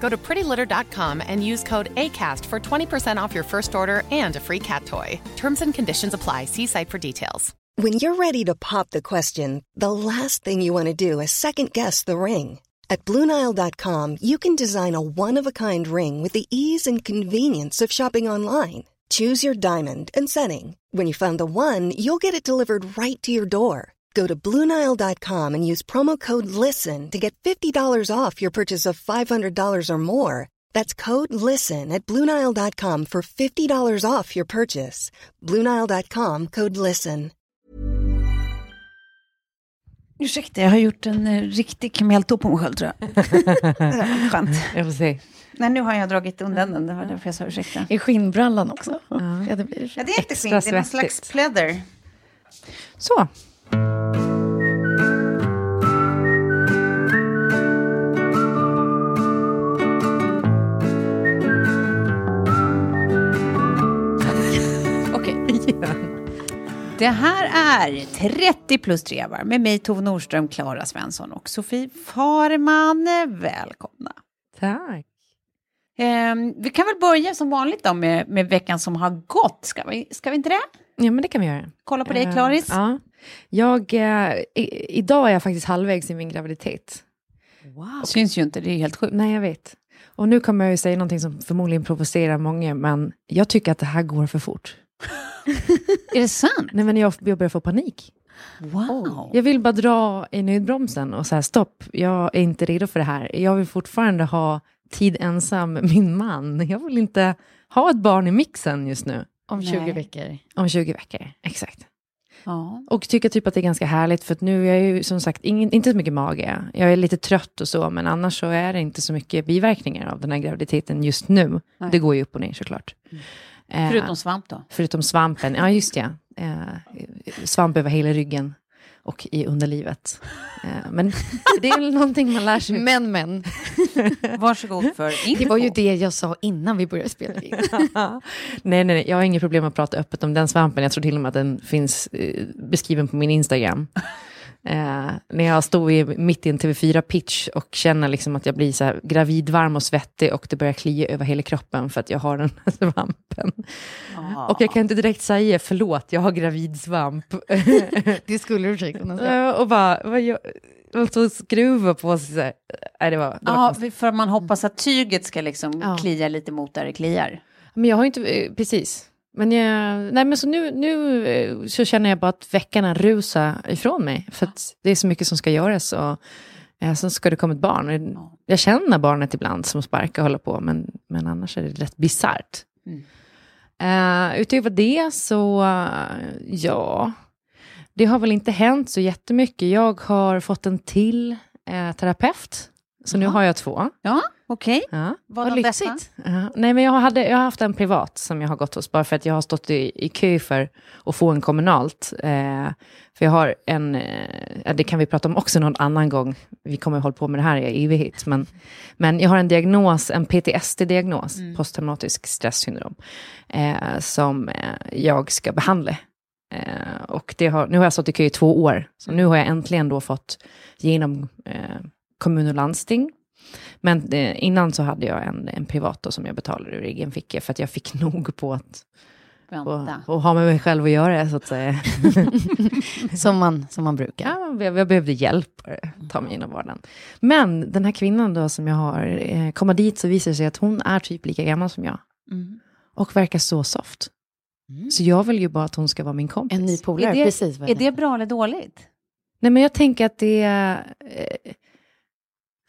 Go to prettylitter.com and use code ACAST for 20% off your first order and a free cat toy. Terms and conditions apply. See site for details. When you're ready to pop the question, the last thing you want to do is second guess the ring. At Bluenile.com, you can design a one of a kind ring with the ease and convenience of shopping online. Choose your diamond and setting. When you find the one, you'll get it delivered right to your door. Go to Bluenile.com and use promo code LISTEN to get $50 off your purchase of $500 or more. That's code LISTEN at Bluenile.com for $50 off your purchase. Bluenile.com code LISTEN. Ursäkta, jag har gjort en eh, riktig kameltå på mig själv tror jag. skönt. Jag får se. Nej, nu har jag dragit undan den, det var därför jag sa ursäkta. I skinnbrallan också. Ja. det blir Ja, det är inte Extra skinn, det är någon slags pleather. Så. Det här är 30 plus trevar med mig, Tove Nordström, Klara Svensson och Sofie Farman. Välkomna. Tack. Ehm, vi kan väl börja som vanligt då med, med veckan som har gått. Ska vi, ska vi inte det? Ja, men det kan vi göra. Kolla på dig, Eh, Klaris. Ja. Jag, eh, i, idag är jag faktiskt halvvägs i min graviditet. Wow. Syns ju inte, det är helt sjukt. Nej, jag vet. Och nu kommer jag ju säga någonting som förmodligen provocerar många, men jag tycker att det här går för fort. Är det sant? Nej, men jag, jag börjar få panik. Wow. Jag vill bara dra i nödbromsen och säga stopp, jag är inte redo för det här. Jag vill fortfarande ha tid ensam med min man. Jag vill inte ha ett barn i mixen just nu. Om 20 Nej. veckor. Om 20 veckor, exakt. Ja. Och tycker typ att det är ganska härligt, för att nu är jag ju som sagt ingen, inte så mycket mage. Jag är lite trött och så, men annars så är det inte så mycket biverkningar av den här graviditeten just nu. Nej. Det går ju upp och ner såklart. Eh, Förutom svamp då? förutom svampen, ja just det. Eh, svamp över hela ryggen och i underlivet. Eh, men det är väl någonting man lär sig. Men, men. Varsågod för info. Det var ju det jag sa innan vi började spela in. nej, nej, nej, jag har inget problem att prata öppet om den svampen. Jag tror till och med att den finns eh, beskriven på min Instagram. Eh, när jag stod i, mitt i en TV4-pitch och känner liksom att jag blir så här gravidvarm och svettig och det börjar klia över hela kroppen för att jag har den här svampen. Ja. Och jag kan inte direkt säga förlåt, jag har gravidsvamp. Det skulle du kunna säga. Eh, och bara, vad jag, och så skruva på sig. Så här. Nej, det var, det var för man hoppas att tyget ska liksom Ja. klia lite mot där det kliar. Men jag har inte, eh, precis. Men, jag, nej, men så nu, nu eh, så känner jag bara att veckorna rusar ifrån mig. För att det är så mycket som ska göras. Och eh, sen ska det komma ett barn. Ja. Jag känner barnet ibland som sparkar och håller på. Men, men annars är det rätt bisarrt. Mm. Uh, utöver det så, eh, ja. Det har väl inte hänt så jättemycket. Jag har fått en till eh, terapeut. Så nu har jag två. Ja, okej. Ja. Vad av lyxigt. Ja, nej, men jag, hade, jag har haft en privat som jag har gått hos, bara för att jag har stått i, i kö för att få en kommunalt. Eh, för jag har en, eh, det kan vi prata om också någon annan gång, vi kommer hålla på med det här i evighet, men, men jag har en diagnos, en PTSD-diagnos, posttraumatisk stresssyndrom, eh, som eh, jag ska behandla. Eh, och det har, nu har jag stått i kö i två år, så nu har jag äntligen då fått genom eh, kommun och landsting men eh, innan så hade jag en, en privat då, som jag betalade ur egen ficka för att jag fick nog på att och, och ha med mig själv att göra så att säga. Som man, som man brukar. ja, jag, jag behövde hjälp att ta mig igenom vardagen. Men den här kvinnan då som jag har, eh, komma dit så visar det sig att hon är typ lika gammal som jag. Mm. Och verkar så soft. Så jag vill ju bara att hon ska vara min kompis. En ny polare, precis. Är det bra eller dåligt? Nej, men jag tänker att det... är, Eh,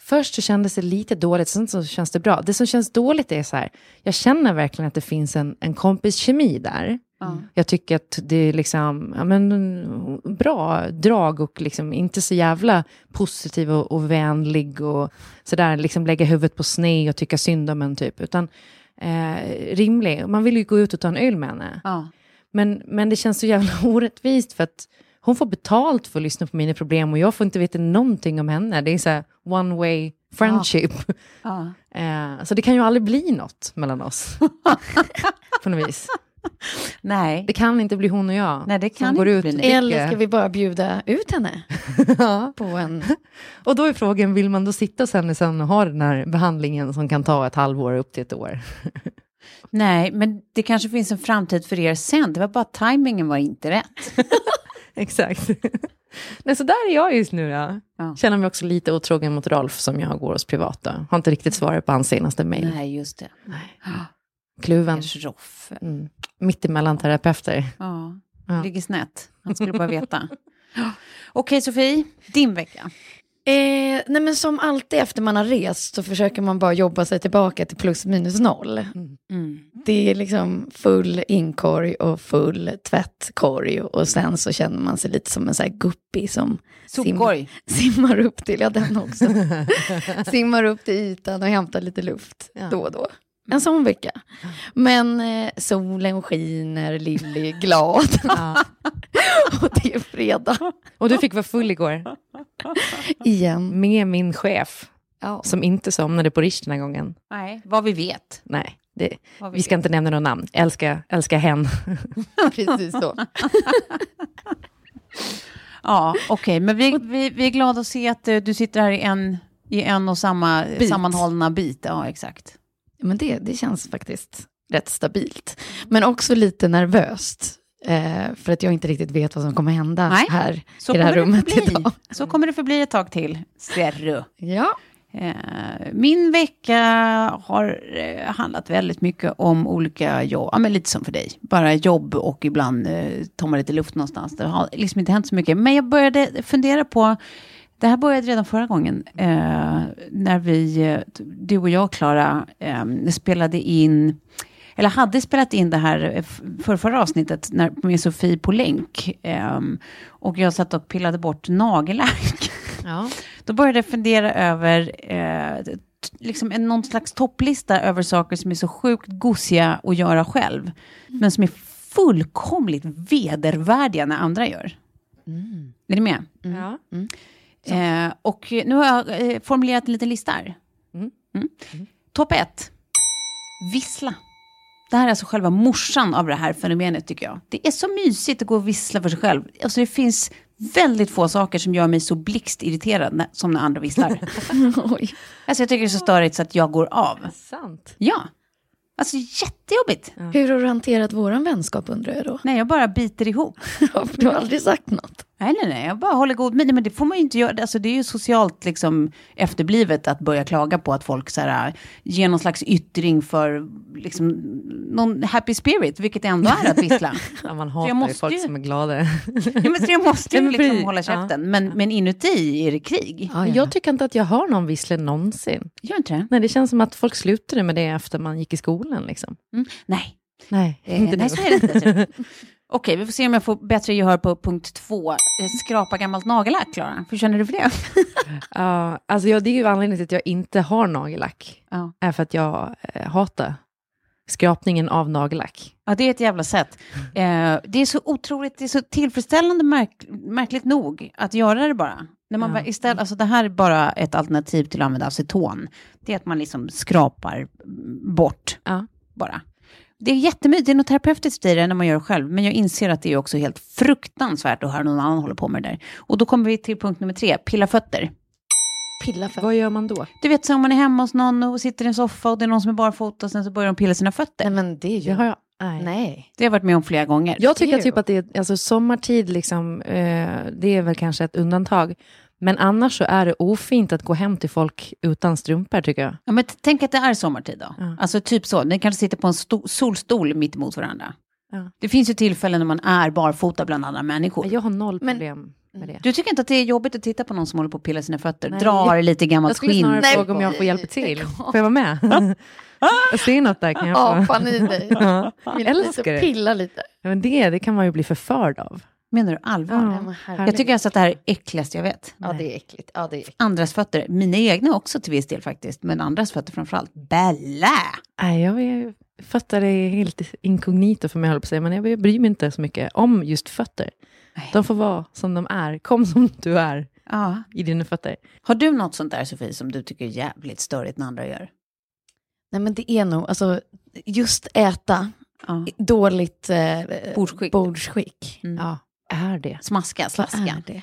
först så kändes det lite dåligt, sen så känns det bra. Det som känns dåligt är så här, jag känner verkligen att det finns en, en kompiskemi där. Ja. Jag tycker att det är liksom, ja, men, bra drag och liksom inte så jävla positiv och, och vänlig och sådär, liksom lägga huvudet på sned och tycka synd om en typ, utan eh, rimlig. Man vill ju gå ut och ta en öl med henne. Ja. Men, men det känns så jävla orättvist för att hon får betalt för att lyssna på mina problem och jag får inte veta någonting om henne. Det är så här one way friendship. Ja. Eh, så det kan ju aldrig bli något mellan oss. på något vis. Nej. Det kan inte bli hon och jag. Nej, det kan går inte ut. Eller ska vi bara bjuda ut henne ja. på en... Och då är frågan, vill man då sitta sen, sen och ha den här behandlingen som kan ta ett halvår upp till ett år? Nej, men det kanske finns en framtid för er sen. Det var bara att tajmingen var inte rätt. Exakt. Nej, så där är jag just nu. Ja. Ja. Känner mig också lite otrogen mot Rolf som jag går hos privat. Då. Har inte riktigt svarat på hans senaste mejl. Nej, just det. Kluven. Kanske Roff. Mm. Mitt emellan terapeuter. Ja, Ja. ligger snett. Han skulle bara veta. Okej, Sofie. Din vecka. Eh, nej men som alltid efter man har rest så försöker man bara jobba sig tillbaka till plus minus noll. Mm. Det är liksom full inkorg och full tvättkorg och sen så känner man sig lite som en sån här guppy som Sopkorg. simmar upp till, ja den också, simmar upp till ytan och hämtar lite luft Ja. då och då. En sån vecka. Men eh, solen skiner, Lilly är glad Ja. och det är fredag Och du fick vara full igår igen. med min chef Ja. som inte somnade på Rish den här gången. Nej, vad vi vet. Nej, det, Vad vi ska vet. inte nämna några namn. Älska, älska hen. Precis så. Ja, okej. Men vi, vi, vi är glada att se att eh, du sitter här i en, i en och samma Bit. sammanhållna bit. Ja, exakt. Men det, det känns faktiskt rätt stabilt. Men också lite nervöst. Eh, för att jag inte riktigt vet vad som kommer hända Nej, här Så i det här rummet förbli. idag. Så kommer det förbli ett tag till. Serru. Ja. Eh, Min vecka har eh, handlat väldigt mycket om olika jobb, ja, men lite som för dig. Bara jobb och ibland eh, tar man lite luft någonstans. Det har liksom inte hänt så mycket. Men jag började fundera på, det här började redan förra gången, eh, när vi, eh, du och jag, Klara, eh, spelade in eller hade spelat in det här eh, för förra avsnittet när, med Sofie på länk. Ehm, och jag satt och pillade bort nagellack. Ja. Då började jag fundera över eh, liksom en, någon slags topplista över saker som är så sjukt gosiga att göra själv. Men som är fullkomligt vedervärdiga när andra gör. Är ni med? Ja. Eh, och nu har jag eh, formulerat en liten lista här. Mm. Mm. Topp ett. Vissla. Det här är alltså själva morsan av det här fenomenet tycker jag. Det är så mysigt att gå och vissla för sig själv. Alltså det finns väldigt få saker som gör mig så blixtirriterad när- som när andra visslar. Oj. alltså jag tycker det är så störigt så att jag går av. Sant. Ja. Alltså jättejobbigt. Hur har du hanterat våran vänskap undrar jag då? Nej, jag bara biter ihop. Du har aldrig sagt något. Nej, nej, nej, jag bara håller god min. Men det får man ju inte göra. Alltså, det är ju socialt liksom, efterblivet att börja klaga på att folk så här, ger någon slags yttring för liksom, någon happy spirit, vilket det ändå är att vissla. Ja, man jag hatar ju folk ju- som är glada. ja, men så jag måste ju liksom hålla käften, men, men inuti är det krig. Ja, ja. Jag tycker inte att jag har någon vissle någonsin. Gör inte det? Nej, det känns som att folk slutade med det efter man gick i skolan. Liksom. Mm. Nej, Nej, eh, inte nej så är det inte. Okej, vi får se om jag får bättre gehör på punkt två. Eh, Skrapa gammalt nagellack, Klara. Hur känner du för det? Ja, alltså jag, det är ju anledningen till att jag inte har nagellack. Ja. Är för att jag eh, hatar skrapningen av nagellack. Ja, det är ett jävla sätt. Eh, det är så otroligt, det är så tillfredsställande märk, märkligt nog att göra det bara. När man Ja. istället, alltså det här är bara ett alternativ till att använda aceton. Det är att man liksom skrapar bort Ja. bara. Det är jättemycket, det är något terapeutiskt i det när man gör det själv. Men jag inser att det är också helt fruktansvärt att höra någon annan hålla på med det där. Och då kommer vi till punkt nummer tre, pilla fötter. Pilla för... Vad gör man då? Du vet, så om man är hemma hos någon och sitter i en soffa och det är någon som är barfota och sen så börjar de pilla sina fötter. Nej men det Det gör har jag. Nej. Nej. Det har jag varit med om flera gånger. Jag tycker Det är typ att det är, alltså sommartid, liksom, eh, det är väl kanske ett undantag. Men annars så är det ofint att gå hem till folk utan strumpor tycker jag. Ja, men tänk att det är sommartid då. Ja. Alltså typ så, ni kanske sitter på en sto- solstol mitt emot varandra. Ja. Det finns ju tillfällen när man är barfota bland andra människor. Jag har noll Men- problem med det. Du tycker inte att det är jobbigt att titta på någon som håller på att pilla sina fötter? Nej. Drar lite Jag gammalt skulle skinn? snarare Nej. fråga om jag får hjälpa till. Får jag vara med? jag ser något där, kan jag få? Apan i dig. Ja. Vill Jag lite älskar det. pilla lite. Ja, Men det, det kan man ju bli förförd av. Menar du allvar? Ja. Jag tycker alltså att det här är äckligast jag vet. Ja, det är äckligt. Ja, det är äckligt. Andras fötter, mina egna också till viss del faktiskt, men andras fötter framförallt. Bella! Nej, jag är, fötter är helt inkognito för mig, höll på att säga, men jag bryr mig inte så mycket om just fötter. Nej. De får vara som de är. Kom som du är Ja. i dina fötter. Har du något sånt där Sofie som du tycker är jävligt störigt när andra gör? Nej, men det är nog, alltså, just äta Ja. dåligt eh, Bordsskick. bordsskick. Mm. Ja, är det. Smaska, Vad slaska. är det?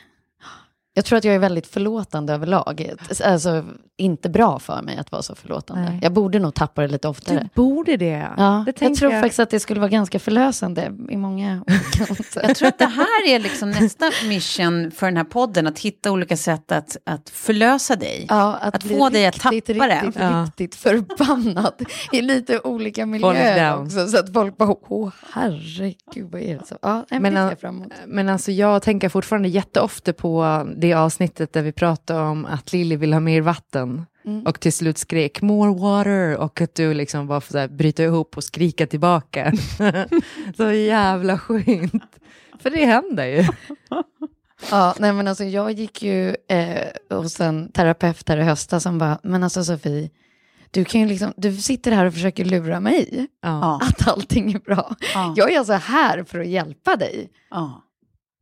Jag tror att jag är väldigt förlåtande överlag. Alltså, inte bra för mig att vara så förlåtande. Nej. Jag borde nog tappa det lite oftare. Du borde det. Ja, det jag tror faktiskt att det skulle vara ganska förlösande i många olika. Jag tror att det här är liksom nästa mission för den här podden, att hitta olika sätt att, att förlösa dig. Ja, Att bli få dig att riktigt, tappa det. Riktigt, Ja. riktigt förbannad i lite olika miljöer också. Så att folk bara, åh herregud, vad är det så? Ja, men jag. Men alltså jag tänker fortfarande jätteofta på det avsnittet där vi pratade om att Lilly vill ha mer vatten. Mm. Och till slut skrek more water och att du liksom var för att bryta ihop och skrika tillbaka. så jävla skönt. För det händer ju. Ja, nej men alltså jag gick ju eh, hos en terapeut här i höstas som bara, men alltså Sofie, du kan ju liksom, du sitter här och försöker lura mig Ja. Ja. att allting är bra. Ja. Jag är alltså här för att hjälpa dig. Ja.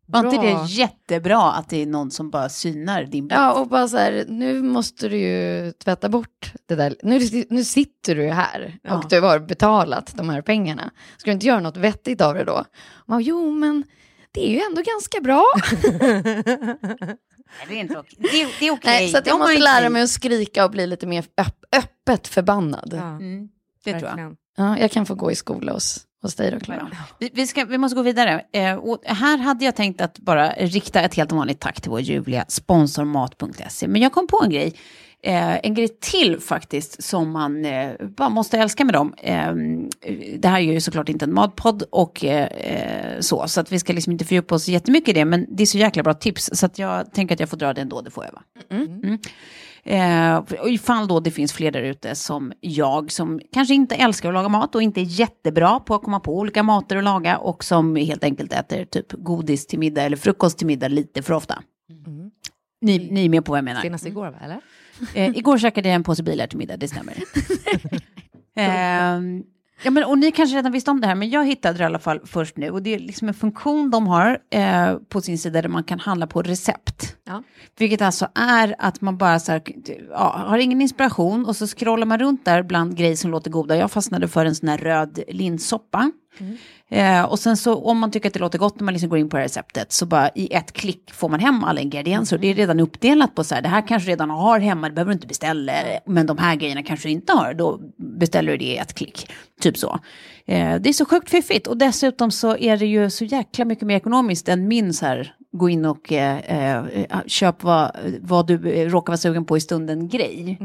Var inte det jättebra att det är någon som bara synar din bild? Ja, och bara så här, nu måste du ju tvätta bort det där. Nu, nu sitter du här Ja. och du har betalat de här pengarna. Ska du inte göra något vettigt av det då? Man, jo, men det är ju ändå ganska bra. Nej, det är inte okej. Det är, det är okej. Nej, så att jag måste lära mig att skrika och bli lite mer öpp, öppet förbannad. Ja. Ja, Mm, det tror jag. verkligen. jag kan få gå i skola hos, hos dig då, Klara. Vi, vi, ska, vi måste gå vidare. Eh, och här hade jag tänkt att bara rikta ett helt vanligt tack till vår ljuvliga sponsor Mat.se. Men jag kom på en grej. Eh, en grej till faktiskt som man eh, bara måste älska med dem. Eh, det här är ju såklart inte en matpodd och eh, eh, så. Så att vi ska liksom inte fördjupa oss jättemycket i det. Men det är så jäkla bra tips. Så att jag tänker att jag får dra det ändå, det får jag va? Mm. Eh, och ifall då det finns fler där ute som jag, som kanske inte älskar att laga mat och inte är jättebra på att komma på olika mater att laga och som helt enkelt äter typ godis till middag eller frukost till middag lite för ofta. Ni, ni är med på vad jag menar. Senast igår, va? eller? Eh, igår käkade jag en påse bilar till middag, det stämmer. Ehm, ja, men, och ni kanske redan visste om det här, men jag hittade det i alla fall först nu. Och det är liksom en funktion de har eh, på sin sida där man kan handla på recept. Ja. Vilket alltså är att man bara så här, ja, har ingen inspiration och så scrollar man runt där bland grejer som låter goda. Jag fastnade för en sån här röd linssoppa. Eh, och sen så om man tycker att det låter gott när man liksom går in på det här receptet så bara i ett klick får man hem alla ingredienser. Det är redan uppdelat på så här, det här kanske redan har hemma, det behöver du inte beställa. Men de här grejerna kanske du inte har, då beställer du det i ett klick. Typ så. Eh, det är så sjukt fiffigt och dessutom så är det ju så jäkla mycket mer ekonomiskt än min så här, gå in och eh, eh, köp vad, vad du eh, råkar vara sugen på i stunden grej.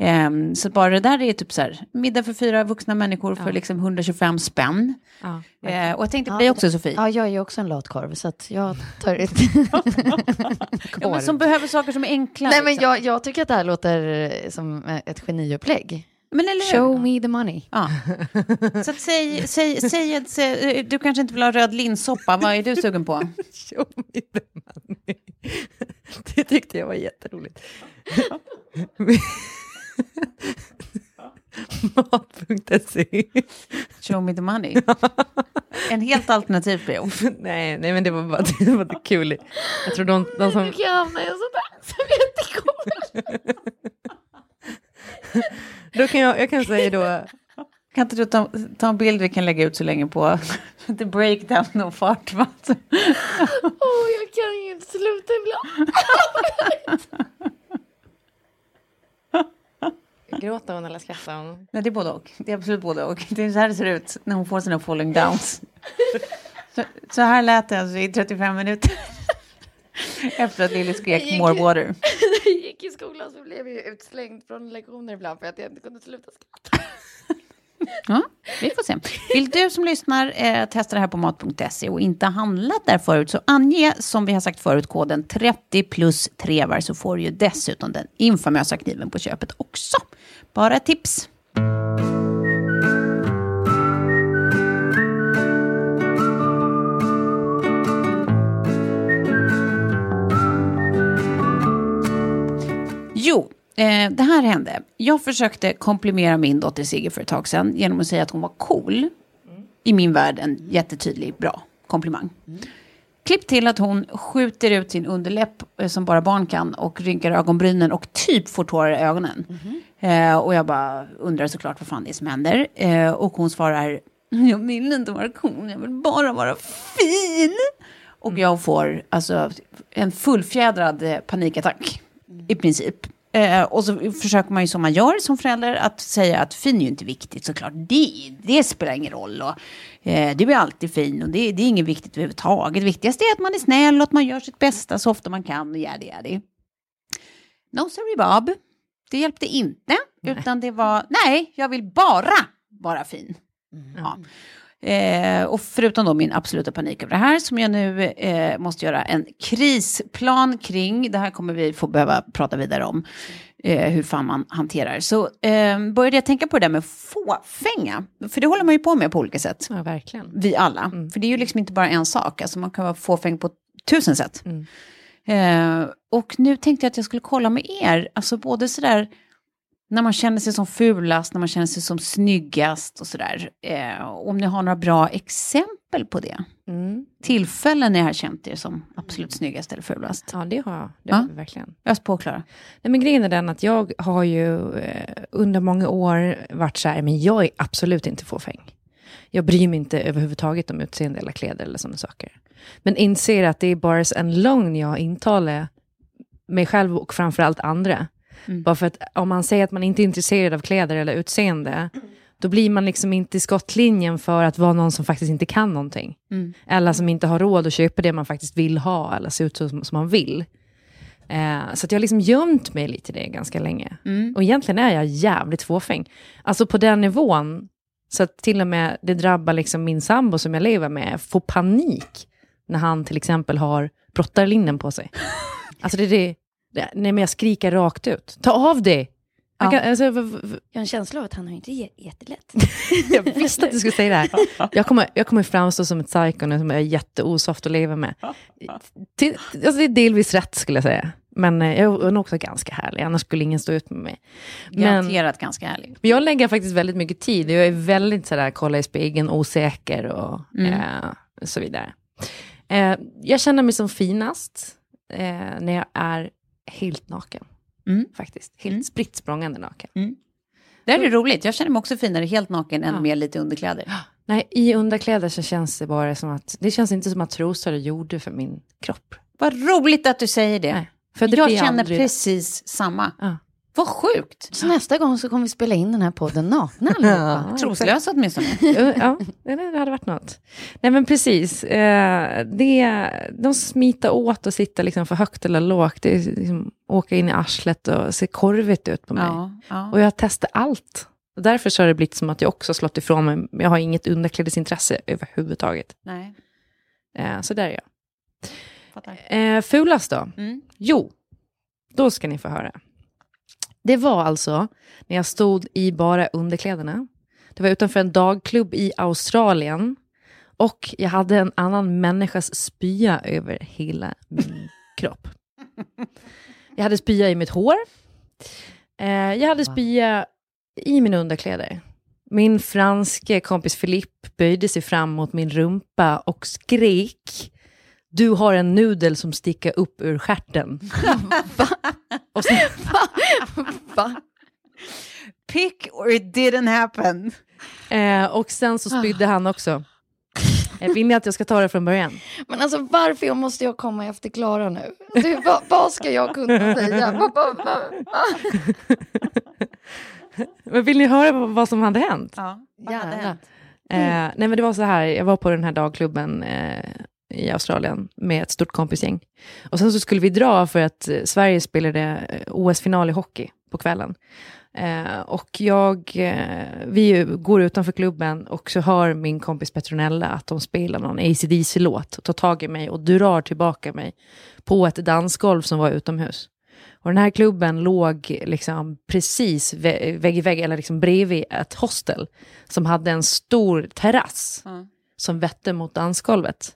Ehm, så bara det där är typ så här, middag för fyra vuxna människor för liksom 125 spänn. Ja. Eh, och jag tänkte på dig också Sofie. Ja, jag är ju också en latkorv, så att jag tar ett... Ja, men som behöver saker som är enkla. Nej, men liksom. jag, jag tycker att det här låter eh, som eh, ett geniupplägg. Men eller? Show me the money. Ja. Så säg, säg, säg, säg, du kanske inte vill ha röd linssoppa, vad är du sugen på? Show me the money. Det tyckte jag var jätteroligt. Mat.se. Show me the money. En helt alternativ prio. nej, nej, men det var bara det var det kul. Jag tror de, de som... Nu kan hamna i en sån där som jag inte kommer. Då kan jag, jag kan säga då... Kan inte du ta, ta en bild vi kan lägga ut så länge på the breakdown och fartvatten? Åh, jag kan ju inte sluta ibland. Gråter hon eller skrattar hon? Nej, det är både och. Det är absolut både och. Det är så här det ser ut när hon får sina falling downs. Så, så här lät det alltså i 35 minuter. Efter att Lily skrek more water. När jag gick i skolan så blev jag utslängd från lektioner ibland för att jag inte kunde sluta skratta. Ja, vi får se. Vill du som lyssnar eh, testa det här på mat.se och inte ha handlat där förut så ange som vi har sagt förut koden 30 plus trevar så får du ju dessutom den infamösa kniven på köpet också. Bara tips. Jo, eh, det här hände. Jag försökte komplimera min dotter Sigge för ett tag sedan genom att säga att hon var cool. I min värld en jättetydlig, bra komplimang. Klipp till att hon skjuter ut sin underläpp eh, som bara barn kan och rynkar ögonbrynen och typ får tårar i ögonen. Eh, och jag bara undrar såklart vad fan det är som händer. Eh, och hon svarar, jag vill inte vara cool, jag vill bara vara fin. Och jag får alltså en fullfjädrad eh, panikattack i princip. Eh, och så försöker man ju som man gör som förälder att säga att fin är ju inte viktigt såklart. Det, det spelar ingen roll. Och, eh, du är alltid fin och det, det är inget viktigt överhuvudtaget. Det viktigaste är att man är snäll och att man gör sitt bästa så ofta man kan och yadi yadi. No sorry Bob. Det hjälpte inte. Utan det var, nej, jag vill bara vara fin. Ja. Eh, och förutom då min absoluta panik över det här som jag nu eh, måste göra en krisplan kring. Det här kommer vi få behöva prata vidare om. Eh, hur fan man hanterar. Så eh, började jag tänka på det där med fåfänga. För det håller man ju på med på olika sätt. Ja, verkligen. Vi alla. För det är ju liksom inte bara en sak. Alltså man kan vara fåfäng på tusen sätt. Eh, och nu tänkte jag att jag skulle kolla med er. Alltså både sådär när man känner sig som fulast, när man känner sig som snyggast och sådär. Eh, om ni har några bra exempel på det. Mm. Tillfällen när jag har känt er som absolut snyggast eller fulast. Ja, det har jag. Det Ja. har jag verkligen. Ös på Klara. Nej, men grejen är den att jag har ju eh, under många år varit så här, men jag är absolut inte fåfäng. Jag bryr mig inte överhuvudtaget om utseende eller kläder eller sådana saker. Men inser att det är bara en lögn jag intalar mig själv och framförallt andra. Bara för att om man säger att man inte är intresserad av kläder eller utseende, då blir man liksom inte i skottlinjen för att vara någon som faktiskt inte kan någonting. Eller som inte har råd att köpa det man faktiskt vill ha, eller se ut som, som man vill. Eh, så jag har liksom gömt mig lite i det ganska länge. Och egentligen är jag jävligt fåfäng. Alltså på den nivån, så att till och med det drabbar liksom min sambo som jag lever med, får panik när han till exempel har brottarlinnen på sig. Alltså det, det, nej men jag skriker rakt ut. Ta av dig! Han kan, alltså, Jag har en känsla av att han har inte jä- jättelätt. jag visste att du skulle säga det här. Jag kommer, jag kommer framstå som ett psyko nu som är jätteosoft att leva med. Till, alltså det är delvis rätt skulle jag säga. Men eh, jag är nog också ganska härlig, annars skulle ingen stå ut med mig. Men, Garanterat ganska härlig. men jag lägger faktiskt väldigt mycket tid. Jag är väldigt sådär, kolla i spegeln, osäker och eh, så vidare. Eh, jag känner mig som finast eh, när jag är helt naken. Mm. Faktiskt. Helt spritt språngande naken. Det här är roligt. Jag känner mig också finare helt naken än Ja. med lite underkläder. Nej, i underkläder så känns det bara som att, det känns inte som att trosor är gjorde för min kropp. Vad roligt att du säger det. Nej, för det jag känner aldrig- precis samma. Ja. Vad sjukt. Så nästa gång så kommer vi spela in den här podden nakna allihopa. Troslös åtminstone. Ja, det hade varit något. Nej men precis, eh, det, de smitar åt och sitter liksom för högt eller lågt. Det liksom, åka in i arslet och ser korvigt ut på mig. Ja, ja. Och jag testar allt. Och därför så har det blivit som att jag också slått ifrån mig. Jag har inget underklädesintresse överhuvudtaget. Nej, Eh, så där är jag. fattar. Eh, fulast då? Mm. Jo, då ska ni få höra. Det var alltså när jag stod i bara underkläderna. Det var utanför en dagklubb i Australien. Och jag hade en annan människas spya över hela min kropp. Jag hade spya i mitt hår. Eh, jag hade spya i mina underkläder. Min franske kompis Philippe böjde sig fram mot min rumpa och skrek du har en nudel som sticker upp ur stjärten. och sen, Va? Pick or it didn't happen. eh, och sen så spydde han också. Eh, Vill ni att jag ska ta det från början? Men alltså varför måste jag komma efter Klara nu? Du, vad, vad ska jag kunna säga? Vad- vad- vad- Men vill ni höra vad, som hade hänt? Ja, vad hade hänt? Eh, nej men det var så här, jag var på den här dagklubben eh, i Australien med ett stort kompisgäng. Och sen så skulle vi dra för att eh, Sverige spelade eh, OS-final i hockey på kvällen. Eh, och jag, eh, vi går utanför klubben och så hör min kompis Petronella att de spelar någon ACDC-låt och tar tag i mig och drar tillbaka mig på ett dansgolv som var utomhus. Och den här klubben låg liksom precis vä- vägg i vägg, eller liksom bredvid ett hostel som hade en stor terrass som vette mot dansgolvet.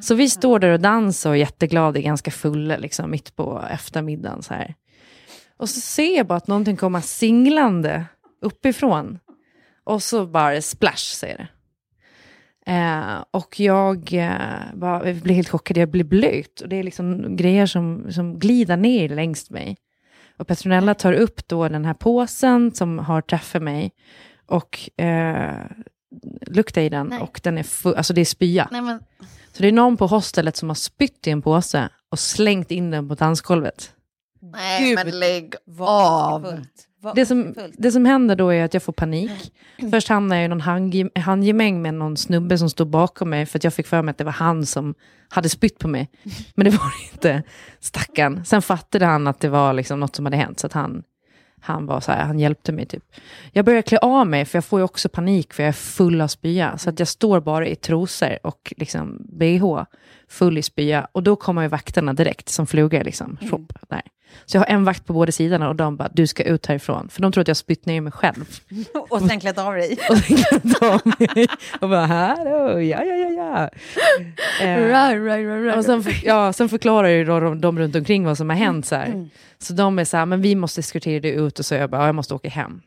Så vi står där och dansar och är jätteglada, ganska fulla liksom, mitt på eftermiddagen. Så här. Och så ser jag bara att någonting kommer singlande uppifrån. Och så bara splash, säger det. Eh, och jag eh, bara, jag blir helt chockad, jag blir blöt. Och det är liksom grejer som, som glider ner längs mig. Och Petronella tar upp då den här påsen som har träffat mig. Och eh, luktar i den Nej. och den är full, alltså det är spya. Nej, men, Så det är någon på hostelet som har spytt i en påse och slängt in den på dansgolvet. nej, men lägg av. Det som, det som händer då är att jag får panik. Först hamnar jag i någon handge- handgemäng med någon snubbe som stod bakom mig för att jag fick för mig att det var han som hade spytt på mig. Men det var det inte, stackarn. Sen fattade han att det var liksom något som hade hänt så att han, han var så här, han hjälpte mig typ. Jag börjar klä av mig för jag får ju också panik för jag är full av spya. Så att jag står bara i trosor och liksom bh full i spya. Och då kommer ju vakterna direkt som flugor liksom. Där. Så jag har en vakt på båda sidorna och de bara, du ska ut härifrån. För de tror att jag spytt ner mig själv. Och sen klätt av dig. Och sen jag ta mig och bara, hallå, ja, ja, ja, ja. Eh, Right, right, right, right. och sen, ja, sen förklarar ju då de, de runt omkring vad som har hänt. Så, här. så de är så här, men vi måste eskortera dig ut. Och så jag bara, ja, jag måste åka hem.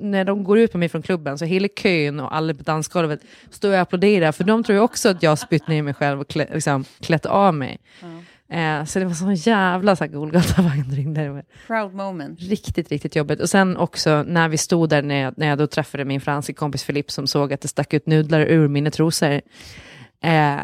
När de går ut på mig från klubben så hela kön och alla på dansgolvet står och applåderar. För de tror ju också att jag spytt ner mig själv och klä, liksom, klätt av mig. Eh, så det var sån jävla så Golgatavandring där. Proud moment. Riktigt, riktigt jobbigt. Och sen också när vi stod där, när jag, när jag då träffade min franska kompis Filip som såg att det stack ut nudlar ur mina trosor, eh,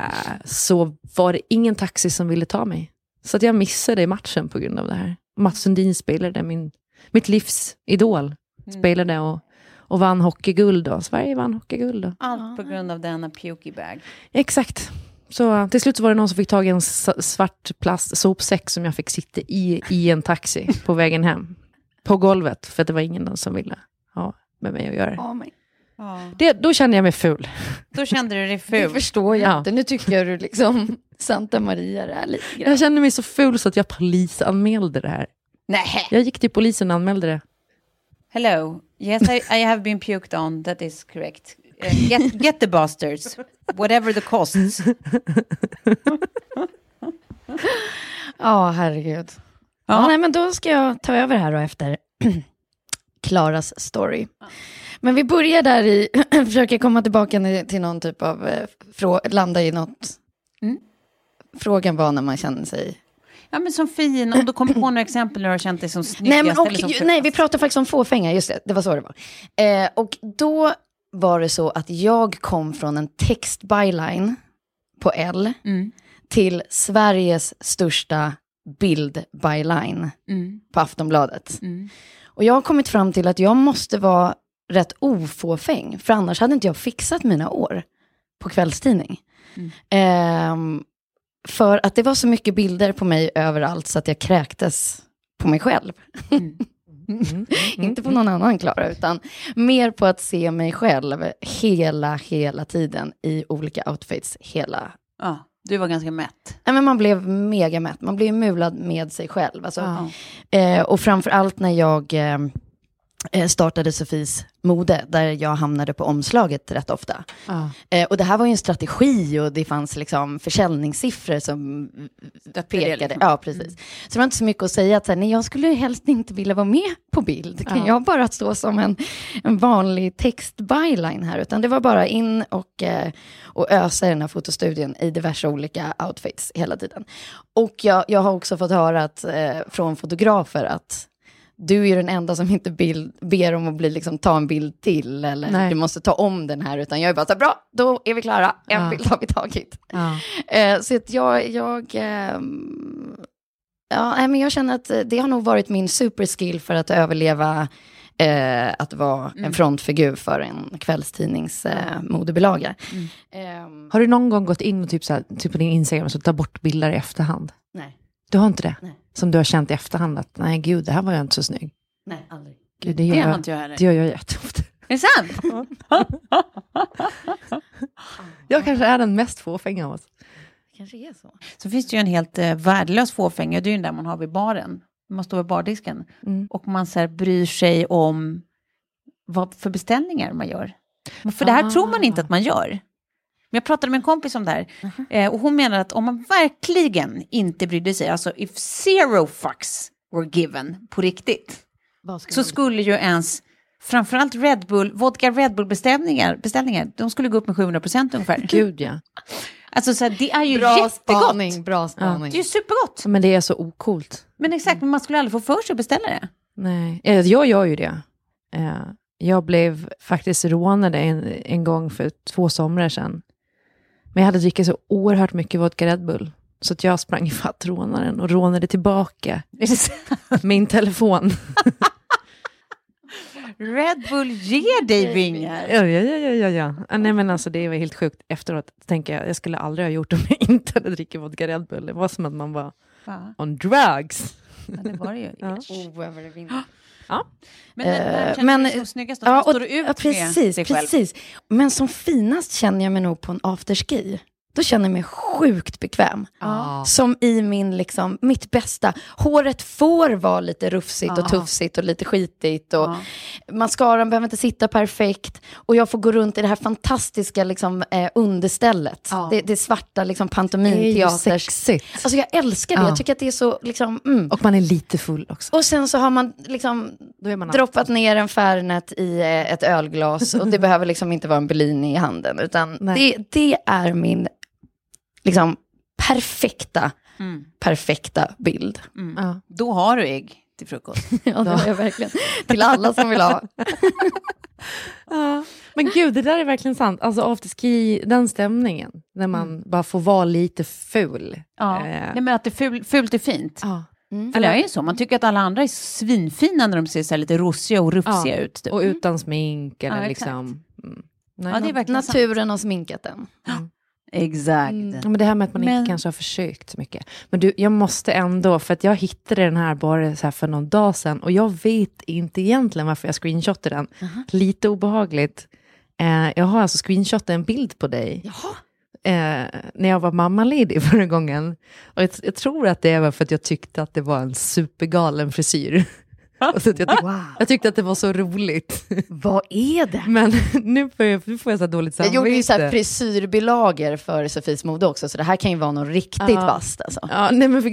så var det ingen taxi som ville ta mig. Så att jag missade matchen på grund av det här. Mats Sundin spelade, min, mitt livs idol, spelade och, och vann hockeyguld då. Sverige vann hockeyguld då. Allt på grund av denna pukey bag. Exakt. Så till slut så var det någon som fick tag i en svart plast sopsäck som jag fick sitta i, i en taxi på vägen hem. På golvet, för att det var ingen som ville ha med mig att göra. Men, Ja. Det, då kände jag mig ful. Då kände du dig det ful. förstår jag Ja. inte. Nu tycker jag du liksom Santa Maria det är lite grann. Jag kände mig så ful så att jag polisanmälde det här. Nej. Jag gick till polisen och anmälde det. Hello. Yes, I, I have been puked on. That is correct. Uh, get, get the bastards. Whatever the costs. Ja, herregud. Ja. nej, men då ska jag ta över här då efter Klaras story. Men vi börjar där i, försöker komma tillbaka till någon typ av, eh, frå- landa i något. Mm. Frågan var när man känner sig... Ja, men som fin. Om du kommer på några exempel när du har känt dig som snyggast. Nej, men, och, som ju- nej, vi pratar faktiskt om fåfänga, just det, det var så det var. Eh, och då var det så att jag kom från en text-byline på L Mm. till Sveriges största bild-byline Mm. på Aftonbladet. Mm. Och jag har kommit fram till att jag måste vara rätt ofåfäng, för annars hade inte jag fixat mina år på kvällstidning. Ehm, för att det var så mycket bilder på mig överallt så att jag kräktes på mig själv. inte på någon annan Klara, utan mer på att se mig själv hela, hela tiden i olika outfits hela Ja, du var ganska mätt. Nej, men man blev mega mätt, man blev mulad med sig själv. Alltså, Ja. eh, och framför allt när jag eh, startade Sofies mode, där jag hamnade på omslaget rätt ofta. Eh, och det här var ju en strategi och det fanns liksom försäljningssiffror som pekade. liksom. Ja, precis. Så det var inte så mycket att säga att så här, nej, jag skulle helst inte vilja vara med på bild. Kan Ja. jag bara stå som en, en vanlig text-byline här? Utan det var bara in och, eh, och ösa i den här fotostudien i diverse olika outfits hela tiden. Och jag, jag har också fått höra att, eh, från fotografer att du är den enda som inte bild, ber om att bli, liksom, ta en bild till, eller Nej. du måste ta om den här, utan jag är bara så här, bra, då är vi klara, en Ja. bild har vi tagit. Ja. Eh, så att jag, jag, ehm, ja, men jag känner att eh, det har nog varit min superskill för att överleva eh, att vara en frontfigur för en kvällstidnings eh, modebilaga. Ehm, Har du någon gång gått in och typ, så här, typ på din Instagram och ta bort bilder i efterhand? nej, Du har inte det? Nej. Som du har känt i efterhand att nej gud, det här var jag inte så snygg. nej, aldrig. Gud, Det det, gör har jag, inte jag heller. det gör jag jätteofta. Är det sant? Jag kanske är den mest fåfänga av oss. kanske är så. Så finns det ju en helt eh, värdelös fåfänga, det är ju den där man har vid baren. Man står vid bardisken Mm. och man så här, bryr sig om vad för beställningar man gör. För det här Ah. tror man inte att man gör. Men jag pratade med en kompis om det här eh, och hon menar att om man verkligen inte brydde sig, alltså if zero fucks were given på riktigt, så skulle ju ens framförallt Red Bull, vodka Red Bull beställningar, beställningar, de skulle gå upp med 700 procent ungefär. Gud ja. Alltså så här, det är ju Bra jättegott. spaning, bra spaning. Det är ju supergott. Men det är så okult. Men exakt, men man skulle aldrig få för sig att beställa det. Nej, eh, jag gör ju det. Eh, Jag blev faktiskt rånad en, en gång för två somrar sedan. Men jag hade druckit så oerhört mycket vodka Red Bull. Så att jag sprang ifatt rånaren och rånade tillbaka min telefon. Red Bull ger dig vingar. Ja, ja, ja, ja, ja, ja. Nej, men alltså det var helt sjukt. Efteråt tänker jag, jag skulle aldrig ha gjort det om jag inte hade druckit vodka Red Bull. Det var som att man var Ja, on drugs. det var det ju. Ja. Oh, vinner. Men när, när Eh, men- dig som snyggast? Ja, Ja, och, står du ut ja, precis, med dig själv? precis. Men som finast känner jag mig nog på en afterski. Då känner jag mig sjukt bekväm. Ja. Som i min, liksom, mitt bästa. Håret får vara lite rufsigt och Ja. tufsigt och lite skitigt. Och Ja. Mascaran behöver inte sitta perfekt. Och jag får gå runt i det här fantastiska liksom, eh, understället. Ja. Det, det svarta liksom, Det är ju pantominteaters... sexigt. Alltså jag älskar det. Ja. Jag tycker att det är så... Liksom, mm. Och man är lite full också. Och sen så har man liksom man droppat ner en Fernet i eh, ett ölglas och det behöver liksom inte vara en Bellini i handen. Utan det, det är min liksom, perfekta, Mm. perfekta bild. Mm. Ja. Då har du ägg till frukost. Ja, det har jag verkligen. Till alla som vill ha. Ja. Men gud, det där är verkligen sant. Alltså afterski, den stämningen. När man bara får vara lite ful. Ja. Eh, Nej, men att det ful, fult är fint. ja. Mm. Eller är det så? Man tycker att alla andra är svinfina när de ser så här lite rosiga och rufsiga Ja, ut. Typ. Och utan smink eller Ja, liksom... Mm. Nej, ja, det är verkligen sant. Naturen har sminkat den. Exakt. Ja, men det här med att man Men- inte kanske har försökt så mycket. Men du, jag måste ändå, för att jag hittade den här bara så här för någon dag sedan och jag vet inte egentligen varför jag screenshotade den. Lite obehagligt. Eh, jag har alltså screenshotat en bild på dig. Eh, när jag var mammaledig förra gången. Och jag, jag tror att det var för att jag tyckte att det var en supergalen frisyr. Och så jag, tyck, jag tyckte att det var så roligt. Vad är det? Men nu får jag, nu får jag så här dåligt Jag samvete. gjorde ju så här frisyrbilagor för Sofies mode också, så det här kan ju vara något riktigt Ja. vasst. Alltså. Ja, nej men för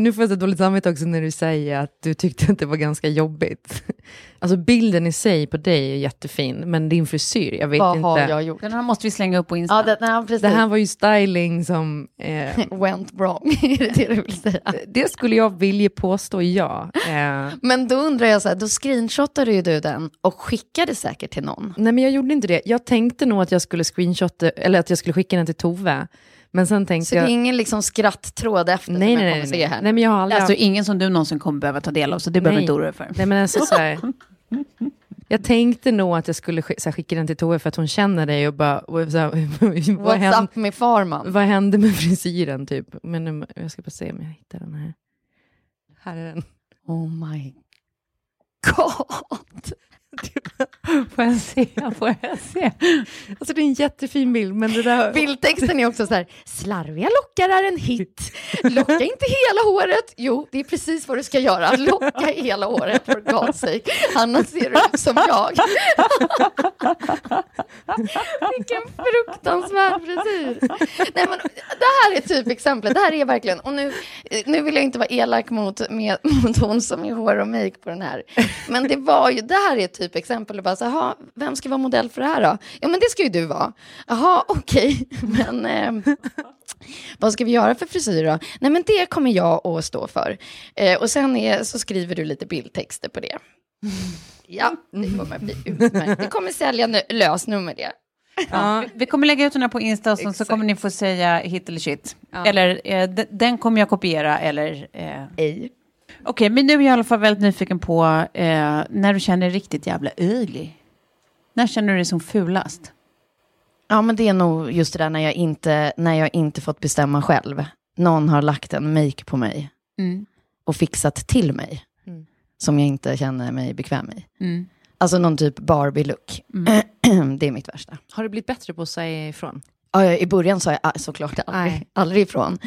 nu får jag så dåligt samvete också när du säger att du tyckte att det var ganska jobbigt. Alltså bilden i sig på dig är jättefin, men din frisyr, jag vet Vad inte. har jag gjort? Den här måste vi slänga upp på Insta. Ja, det, nej. Det här var ju styling som, eh, went wrong, är det det du vill säga? det skulle jag vilja påstå ja. Eh, Men då undrar jag så här, då screenshotade ju du den och skickade säkert till någon. nej men jag gjorde inte det. Jag tänkte nog att jag skulle screenshotta, eller att jag skulle skicka den till Tove. Men sen tänkte Så det är jag, ingen liksom skratttråd efter nej som jag nej kommer nej, se nej, här. nej men jag har aldrig Alltså ingen som du någonsin kommer behöva ta del av, så det behöver du inte oroa dig för. Nej men alltså så här, Jag tänkte nog att jag skulle sk- skicka den till Tove för att hon känner dig och bara, och så här, vad, What's hände, up med farman? vad hände med frisyren typ? Men nu, jag ska bara se om jag hittar den här. Här är den. Oh my god. Får jag se? Får jag se? Alltså det är en jättefin bild men det där... Bildtexten är också så här, slarviga lockar är en hit. Locka inte hela håret. Jo, det är precis vad du ska göra. Locka hela håret för God's sake. Annars ser du ut som jag. Vilken fruktansvärd frisyr. Nej, men det här är typexemplet. Det här är verkligen, och nu, nu vill jag inte vara elak mot, med, mot hon som är hår och make på den här. Men det var ju, det här är typexempel. Och bara så, "Jaha, vem ska vara modell för det här då? Ja, men det ska ju du vara. Jaha, okej. Men ehm, vad ska vi göra för frisyr då? Nej, men det kommer jag att stå för. Eh, och sen är, så skriver du lite bildtexter på det. Ja, det kommer bli utmärkt. Det kommer sälja nu, lösnummer det. Ja. Vi kommer lägga ut den här på Insta och så kommer ni få säga hit eller shit. Eller eh, den kommer jag kopiera eller... Eh. Ej. Okej, men nu är jag i alla fall väldigt nyfiken på eh, när du känner dig riktigt jävla öglig. När känner du dig som fulast? Ja, men det är nog just det där när jag inte, när jag inte fått bestämma själv. Någon har lagt en make på mig Mm. och fixat till mig. Mm. som jag inte känner mig bekväm i. Mm. Alltså någon typ Barbie-look. det är mitt värsta. Har du blivit bättre på att säga ifrån? Ja, ja, I början sa jag ah, såklart aldrig, Nej. aldrig ifrån.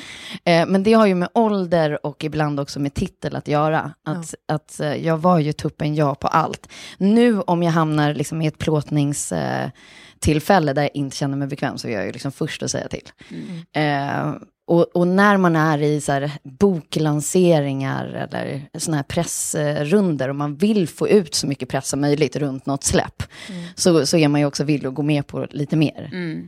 Eh, men det har ju med ålder och ibland också med titel att göra. Att, att eh, jag var ju tuppen ja på allt. Nu om jag hamnar liksom i ett plåtningstillfälle eh, där jag inte känner mig bekväm så är jag ju liksom först att säga till. Eh, och, och när man är i så här boklanseringar eller såna här pressrunder och man vill få ut så mycket press som möjligt runt något släpp, så, så är man ju också villig att gå med på lite mer. Mm.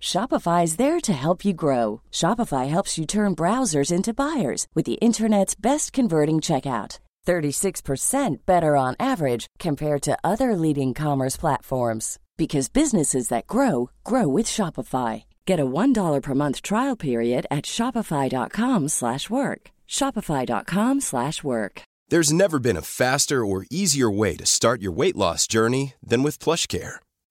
Shopify is there to help you grow. Shopify helps you turn browsers into buyers with the internet's best converting checkout. 36% better on average compared to other leading commerce platforms because businesses that grow grow with Shopify. Get a $1 per month trial period at shopify.com/work. shopify.com/work. There's never been a faster or easier way to start your weight loss journey than with PlushCare.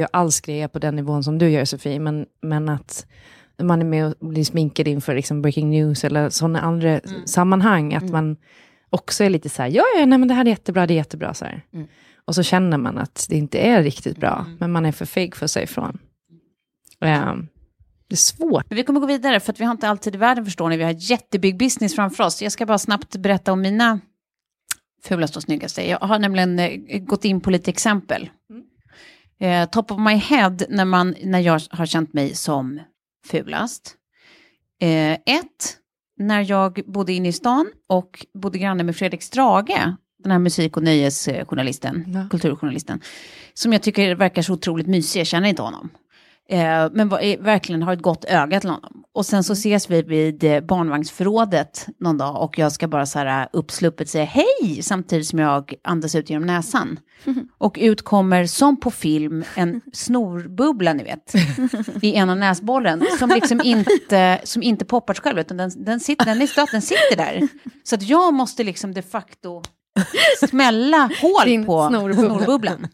Jag alls grejer på den nivån som du gör Sofie, men, men att man är med och blir sminkad inför liksom breaking news eller sådana andra sammanhang, att man också är lite så här, ja, ja, nej, men det här är jättebra, det är jättebra, så här. Och så känner man att det inte är riktigt bra, men man är för feg för att säga ifrån. Ehm, det är svårt. Men vi kommer gå vidare för att vi har inte alltid i världen förstår ni. Vi har jättebig business framför oss. Jag ska bara snabbt berätta om mina fulaste och snyggaste. Jag har nämligen eh, gått in på lite exempel. Eh, top of my head när, man, när jag har känt mig som fulast. Eh, ett, när jag bodde inne i stan och bodde granne med Fredrik Strage, den här musik och nöjesjournalisten, Ja. kulturjournalisten, som jag tycker verkar så otroligt mysig, jag känner inte honom. Eh, men var, verkligen har ett gott öga till honom. Och sen så ses vi vid eh, barnvagnsförrådet någon dag och jag ska bara så här eh, uppsluppet säga hej samtidigt som jag andas ut genom näsan. Och ut kommer som på film en snorbubbla ni vet i ena näsbollen som liksom inte, som inte poppar sig själv utan den, den, sitter, den är stött, den sitter där. Så att jag måste liksom de facto smälla hål Din på snorbubbla. snorbubblan.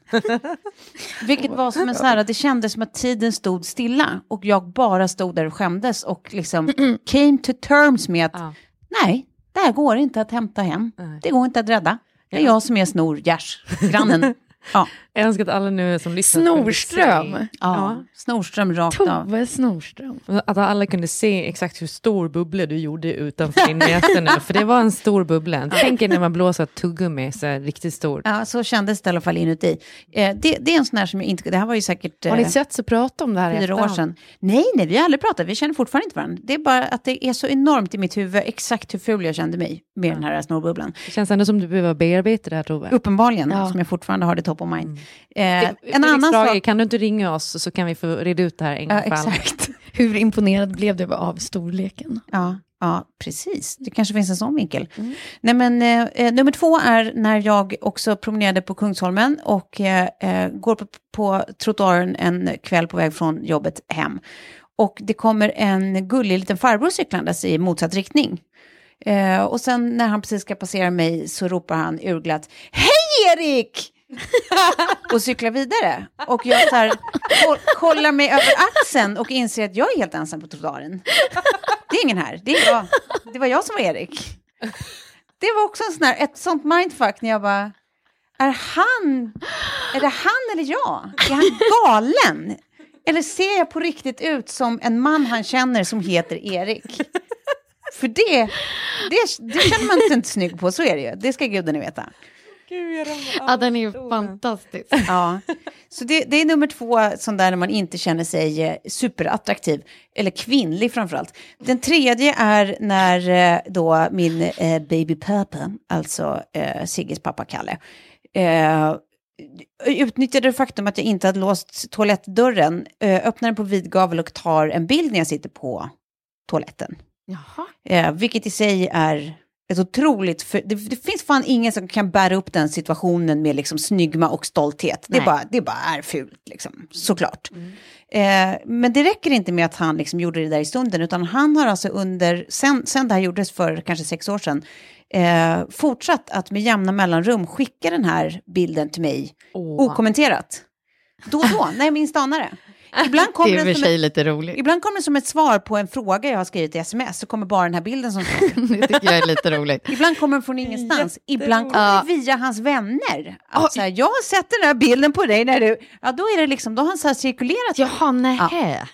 Vilket var som en så här, det kändes som att tiden stod stilla och jag bara stod där och skämdes och liksom came to terms med att Ja. nej, det här går inte att hämta hem. Det går inte att rädda. Det är jag som är snorgärsgrannen. Ja, Jag önskar att alla nu som lyssnar Snorström. se- ja. Snorström rakt av. Tove Snorström. Att alla kunde se exakt hur stor bubbla du gjorde utanför din näsa nu. För det var en stor bubbla. Tänk er när man blåser ett tuggummi, så här, riktigt stor. Ja, så kändes det i alla fall inuti. Eh, det, det är en sån här som jag inte... Det här var ju säkert... Har ni eh, sett så prata om det här fyra år sedan. Nej, nej, vi har aldrig pratat. Vi känner fortfarande inte varandra. Det är bara att det är så enormt i mitt huvud exakt hur ful jag kände mig med den här snorbubblan. Det känns ändå som du behöver bearbeta det här Tove. Uppenbarligen, Ja. som jag fortfarande har det top of mind. Eh, Felix en annan sak... Kan du inte ringa oss så kan vi få reda ut det här en gång Ja, för exakt. Hur imponerad blev du av storleken? Ja, ja, precis. Det kanske finns en sån vinkel. Nej, men, eh, eh, nummer två är när jag också promenerade på Kungsholmen och eh, eh, går på, på trottoaren en kväll på väg från jobbet hem. Och det kommer en gullig liten farbror cyklandes i motsatt riktning. Eh, och sen när han precis ska passera mig så ropar han urglatt Hej Erik! Och cyklar vidare. Och jag så här, kollar mig över axeln och inser att jag är helt ensam på trottoaren. Det är ingen här, det är jag. Det var jag som var Erik. Det var också en sån här, ett sånt mindfuck när jag bara, är han, är det han eller jag? Är han galen? Eller ser jag på riktigt ut som en man han känner som heter Erik? För det, det, det känner man inte snygg på, så är det ju. Det ska gudarna veta. Ja, den är ju fantastisk. Ja. Så det, det är nummer två, sån där när man inte känner sig eh, superattraktiv, eller kvinnlig framförallt. Den tredje är när eh, då min eh, baby pappa, alltså eh, Sigges pappa Kalle, eh, utnyttjade det faktum att jag inte hade låst toalettdörren, eh, öppnar den på vid gavel och tar en bild när jag sitter på toaletten. Jaha. Eh, vilket i sig är ett otroligt... För, det, det finns fan ingen som kan bära upp den situationen med liksom snygma och stolthet. Det, är Nej. bara, det bara är fult, liksom, såklart. Eh, men det räcker inte med att han liksom gjorde det där i stunden, utan han har alltså under, sen, sen det här gjordes för kanske sex år sedan, eh, fortsatt att med jämna mellanrum skicka den här bilden till mig okommenterat. Då och då, när jag minst anar det. Ibland Det kommer är i och den för sig ett, lite roligt. ibland kommer det som ett svar på en fråga jag har skrivit i sms, så kommer bara den här bilden som. Det tycker jag är lite roligt. Ibland kommer den från ingenstans, ibland kommer den via hans vänner. Att så här, jag har sett den här bilden på dig när du... Ja, då är det liksom, då har han så här cirkulerat. Jaha, nähä.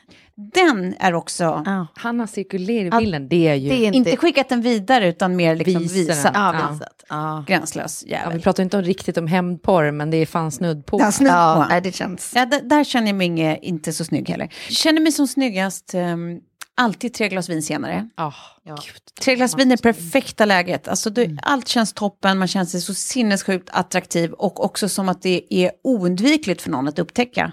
Den är också... Ja. Han har cirkulerat bilden, det är ju... Det är inte... Inte skickat den vidare, utan mer liksom Visar visat. Ja, visat. Ja. Gränslös Ja, jävel. vi pratar inte om, riktigt om hämndporr, men det är fan snudd på. Ja, snudd på. nej, det känns... Ja, där, känner jag mig inge, inte så snygg heller. Känner mig som snyggast um, alltid tre glas vin senare. Ah, Ja. Gud. Tre glas vin är perfekta läget. Alltså, du, Allt känns toppen, man känner sig så sinnessjukt attraktiv och också som att det är oundvikligt för någon att upptäcka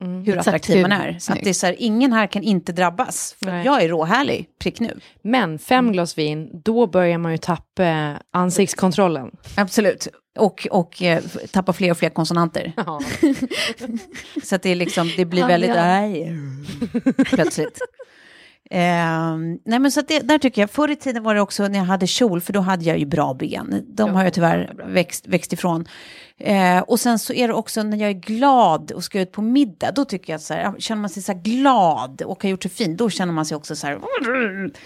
hur Exakt, attraktiv man hur är. snygg. Att det är så här, ingen här kan inte drabbas, för Nej. jag är råhärlig, prick nu. Men fem glas vin, då börjar man ju tappa eh, ansiktskontrollen. Absolut. Och, och eh, tappa fler och fler konsonanter. Ja. Så att det, är liksom, det blir Ja, väldigt... ja. Aj, plötsligt. Ehm, nej men så det, där tycker jag, förr i tiden var det också när jag hade kjol, för då hade jag ju bra ben. De har jag tyvärr växt, växt ifrån. Eh, och sen så är det också när jag är glad och ska ut på middag, då tycker jag att så här, känner man sig så här glad och har gjort sig fin, då känner man sig också så här...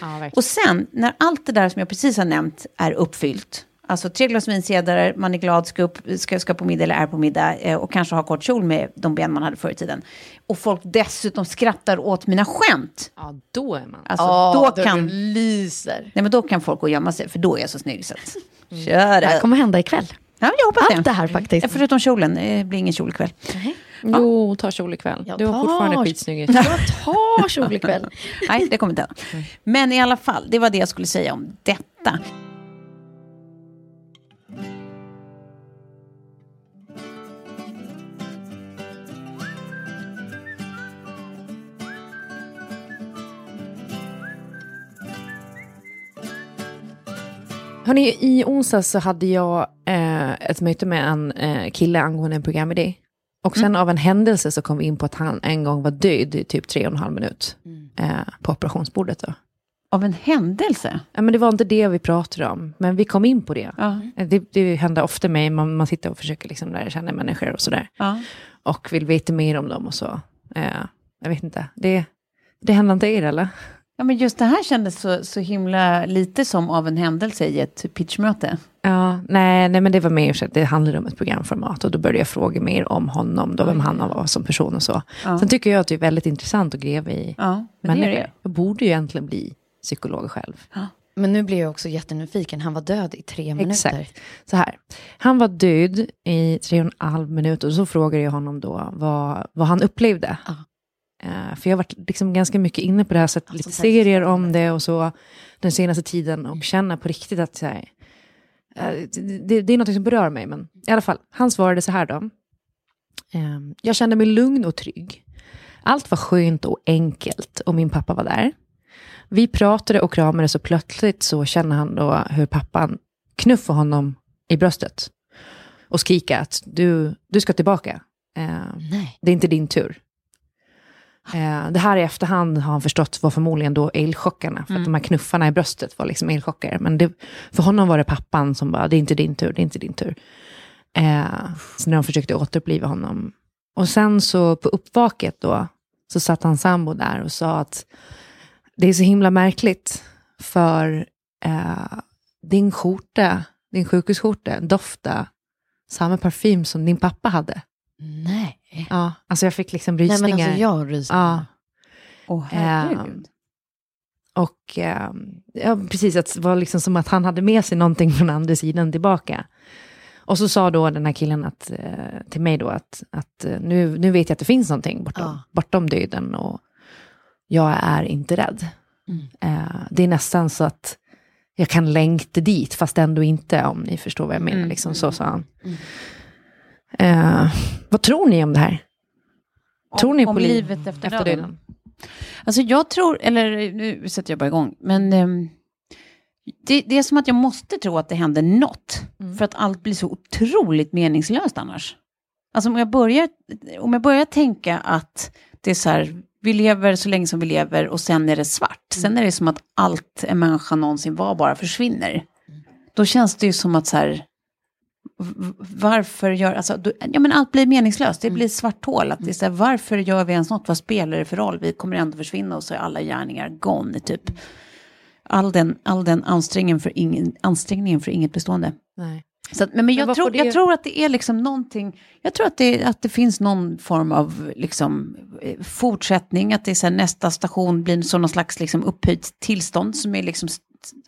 Ja. Och sen, när allt det där som jag precis har nämnt är uppfyllt, alltså tre glas vin senare, man är glad, ska, upp, ska, ska på middag eller är på middag eh, och kanske har kort kjol med de ben man hade förr i tiden. Och folk dessutom skrattar åt mina skämt. ja, då är man... Alltså, Åh, då, då kan, lyser. nej, men då kan folk gå och gömma sig, för då är jag så snygg. Så att, Mm. kör Det här det. kommer hända ikväll. Ja, jag hoppas Allt det det. här faktiskt. Ja, förutom kjolen, det blir ingen kjol ikväll. Jo, ta kjol ikväll. Jag Du har tar- fortfarande skitsnygg ut. Jag tar kjol ikväll. Nej, det kommer inte hända. Men i alla fall, det var det jag skulle säga om detta. Hörrni, i onsdags så hade jag eh, ett möte med en eh, kille angående en programidé. Och sen av en händelse så kom vi in på att han en gång var död i typ tre och en halv minut. Eh, på operationsbordet då. Av en händelse? Ja, men det var inte det vi pratade om, men vi kom in på det. Ja. Eh, Det, det händer ofta mig, man, man sitter och försöker liksom lära känna människor och sådär. Ja. Och vill veta mer om dem och så. Eh, jag vet inte, det, det händer inte er eller? Ja, men just det här kändes så, så himla lite som av en händelse i ett pitchmöte. Ja, nej, nej men det var mer så att det handlade om ett programformat och då började jag fråga mer om honom, då, vem han var som person och så. Ja. Sen tycker jag att det är väldigt intressant att gräva i Ja, men det är människor. det. Jag borde ju egentligen bli psykolog själv. Men nu blir jag också jättenyfiken. Han var död i tre minuter. Exakt. Så här, han var död i tre och en halv minut och så frågade jag honom då vad, vad han upplevde. Ja. Eh, för jag har varit liksom ganska mycket inne på det här, sett Ja, lite serier om det och så den senaste tiden och känner på riktigt att så här, eh, det, det är något som berör mig. Men i alla fall, han svarade så här då. Eh, jag kände mig lugn och trygg. Allt var skönt och enkelt och min pappa var där. Vi pratade och kramades och plötsligt så känner han då hur pappan knuffar honom i bröstet. Och skriker att du, du ska tillbaka. Eh, Nej. det är inte din tur. Eh, det här i efterhand har han förstått var förmodligen då elchockarna. För att de här knuffarna i bröstet var liksom elchocker. Men det, för honom var det pappan som bara, det är inte din tur, det är inte din tur. Eh, så när de försökte återuppliva honom. Och sen så på uppvaket då, så satt hans sambo där och sa att det är så himla märkligt, för eh, din skjorta, din sjukhusskjorta, doftar samma parfym som din pappa hade. Nej. Ja, alltså jag fick liksom Nej, rysningar. men alltså jag rysningar. Ja. Åh, herregud. Ehm, och eh, ja, precis, att det var liksom som att han hade med sig någonting från andra sidan tillbaka. Och så sa då den här killen att, eh, till mig då att, att eh, nu, nu vet jag att det finns någonting bortom, Ja. bortom döden och jag är inte rädd. Mm. Eh, det är nästan så att jag kan längta dit, fast ändå inte, om ni förstår vad jag menar. Mm. Liksom, så sa han. Mm. Eh, vad tror ni om det här? Tror ni om på liv livet efter, efter döden? döden? Alltså jag tror, eller nu sätter jag bara igång, men ehm, det, det är som att jag måste tro att det händer något. Mm. För att allt blir så otroligt meningslöst annars. Alltså om jag börjar, om jag börjar tänka att det är så här, vi lever så länge som vi lever och sen är det svart. Sen är det som att allt en människa någonsin var bara försvinner. Då känns det ju som att så här, varför gör, alltså, då, ja men allt blir meningslöst, det blir svart hål. Att det är så här, varför gör vi ens något, vad spelar det för roll? Vi kommer ändå försvinna och så är alla gärningar gone, typ. All den, all den ansträngningen, för ingen, ansträngningen för inget bestående. Nej. Så men men jag, får tror, det- jag tror att det är liksom någonting, jag tror att det, att det finns någon form av liksom, eh, fortsättning, att det är så här, nästa station blir så någon slags liksom, upphöjt tillstånd som är liksom,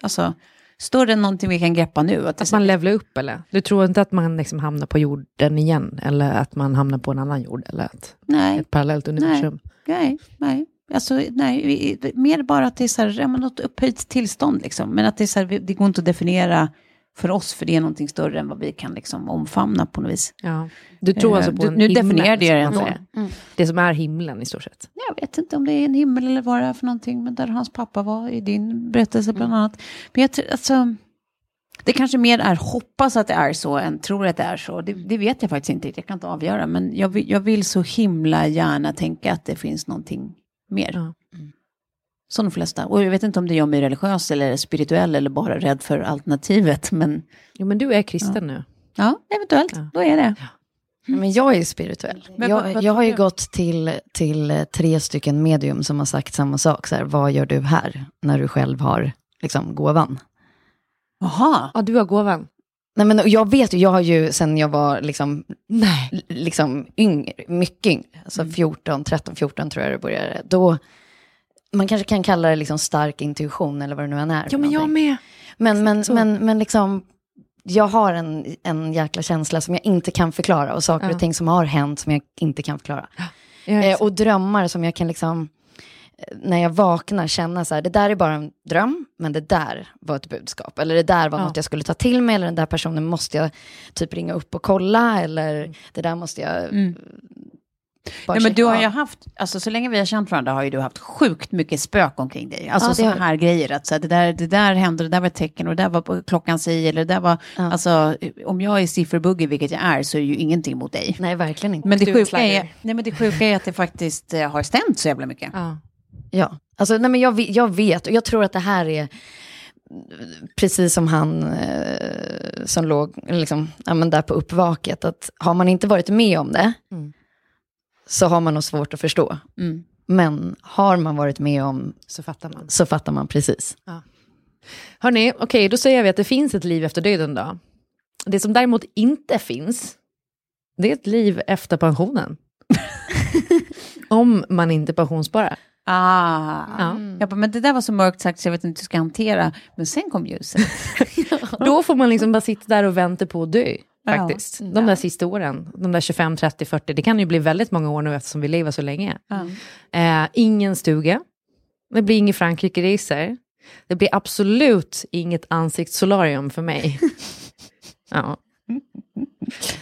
alltså, större än någonting vi kan greppa nu. Att det, Att man levlar upp eller? Du tror inte att man liksom hamnar på jorden igen? Eller att man hamnar på en annan jord? Eller ett, nej, ett parallellt universum? nej, nej. Alltså, nej, mer bara att det är så här, ja, men något upphöjt tillstånd liksom. Men att det är så här, det går inte att definiera för oss, för det är någonting större än vad vi kan liksom omfamna på något vis. Ja. Du tror alltså Eh, på du- en nu definierade jag det säger. Det som är himlen i stort sett. Jag vet inte om det är en himmel eller vad det är för någonting, men där hans pappa var i din berättelse bland annat. Men jag alltså, det kanske mer är hoppas att det är så än tror att det är så. Det, det vet jag faktiskt inte, jag kan inte avgöra. Men jag vill, jag vill så himla gärna tänka att det finns någonting mer. Ja. Som de flesta. Och jag vet inte om det gör mig religiös eller spirituell eller bara rädd för alternativet. Men Jo, men du är kristen nu. ja, eventuellt, Ja. då är det. Men jag är spirituell. Men vad- jag, vad jag har ju du? gått till, till tre stycken medium som har sagt samma sak. Så här, vad gör du här när du själv har liksom, gåvan? Jaha. Ja, du har gåvan. Nej, men jag vet ju, jag har ju sen jag var liksom, Nej. liksom yngre, mycket yngre, alltså 14, 13, 14 tror jag det började. Då, man kanske kan kalla det liksom stark intuition eller vad det nu än är. Ja, men jag med. Men, men, men, men liksom, jag har en, en jäkla känsla som jag inte kan förklara och saker Ja. och ting som har hänt som jag inte kan förklara. Ja, Eh, och drömmar som jag kan liksom, eh, när jag vaknar känna så här, det där är bara en dröm, men det där var ett budskap. Eller det där var Ja. något jag skulle ta till mig, eller den där personen måste jag typ ringa upp och kolla, eller det där måste jag Mm. Nej, men du har ju haft, alltså så länge vi har känt varandra har ju du haft sjukt mycket spök omkring dig. Alltså Ja, det sådana här grejer, att så här, det, där, det där hände, det där var ett tecken och det där var på klockan si, eller det där var, Ja. alltså om jag är sifferbuggy, vilket jag är, så är ju ingenting mot dig. Nej, verkligen inte. Men det Du sjuka, är, nej, men det sjuka är att det faktiskt eh, har stämt så jävla mycket. Ja. Ja, alltså, nej, men jag, jag vet och jag tror att det här är precis som han eh, som låg liksom, ja, men där på uppvaket, att har man inte varit med om det Mm. Så har man nog svårt att förstå. Mm. Men har man varit med om Så fattar man. så fattar man precis. Hörni, okej, då säger vi att det finns ett liv efter döden då. Det som däremot inte finns, det är ett liv efter pensionen. Om man inte pensionssparar. Ah. Ja. Jag bara, men det där var så mörkt sagt så jag vet inte hur jag ska hantera. Men sen kom ljuset. Då får man liksom bara sitta där och vänta på att dö. Ja. Faktiskt. De där sista åren, de där 25, 30, 40, det kan ju bli väldigt många år nu eftersom vi lever så länge. Ja. Eh, ingen stuga, det blir inget Frankrike-resor, det blir absolut inget ansiktssolarium för mig. ja,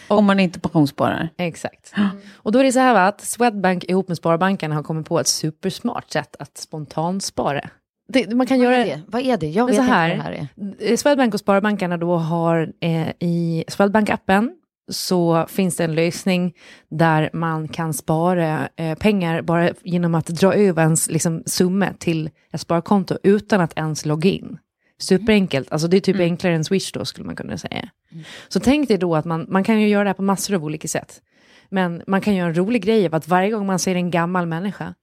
Om man inte pensionssparar. exakt. Och då är det så här va, att Swedbank ihop med Sparbankerna har kommit på ett supersmart sätt att spontanspara. Det, man kan Vad göra är det? Vad är det? Jag vet så inte här, vad det här är. Eh, Swedbank och Sparbankerna då har eh, i Swedbank-appen så finns det en lösning där man kan spara eh, pengar bara genom att dra över ens liksom, summa till ett sparkonto utan att ens logga in. Superenkelt, alltså det är typ enklare än Swish då skulle man kunna säga. Så tänk dig då att man, man kan ju göra det här på massor av olika sätt. Men man kan göra en rolig grej av att varje gång man ser en gammal människa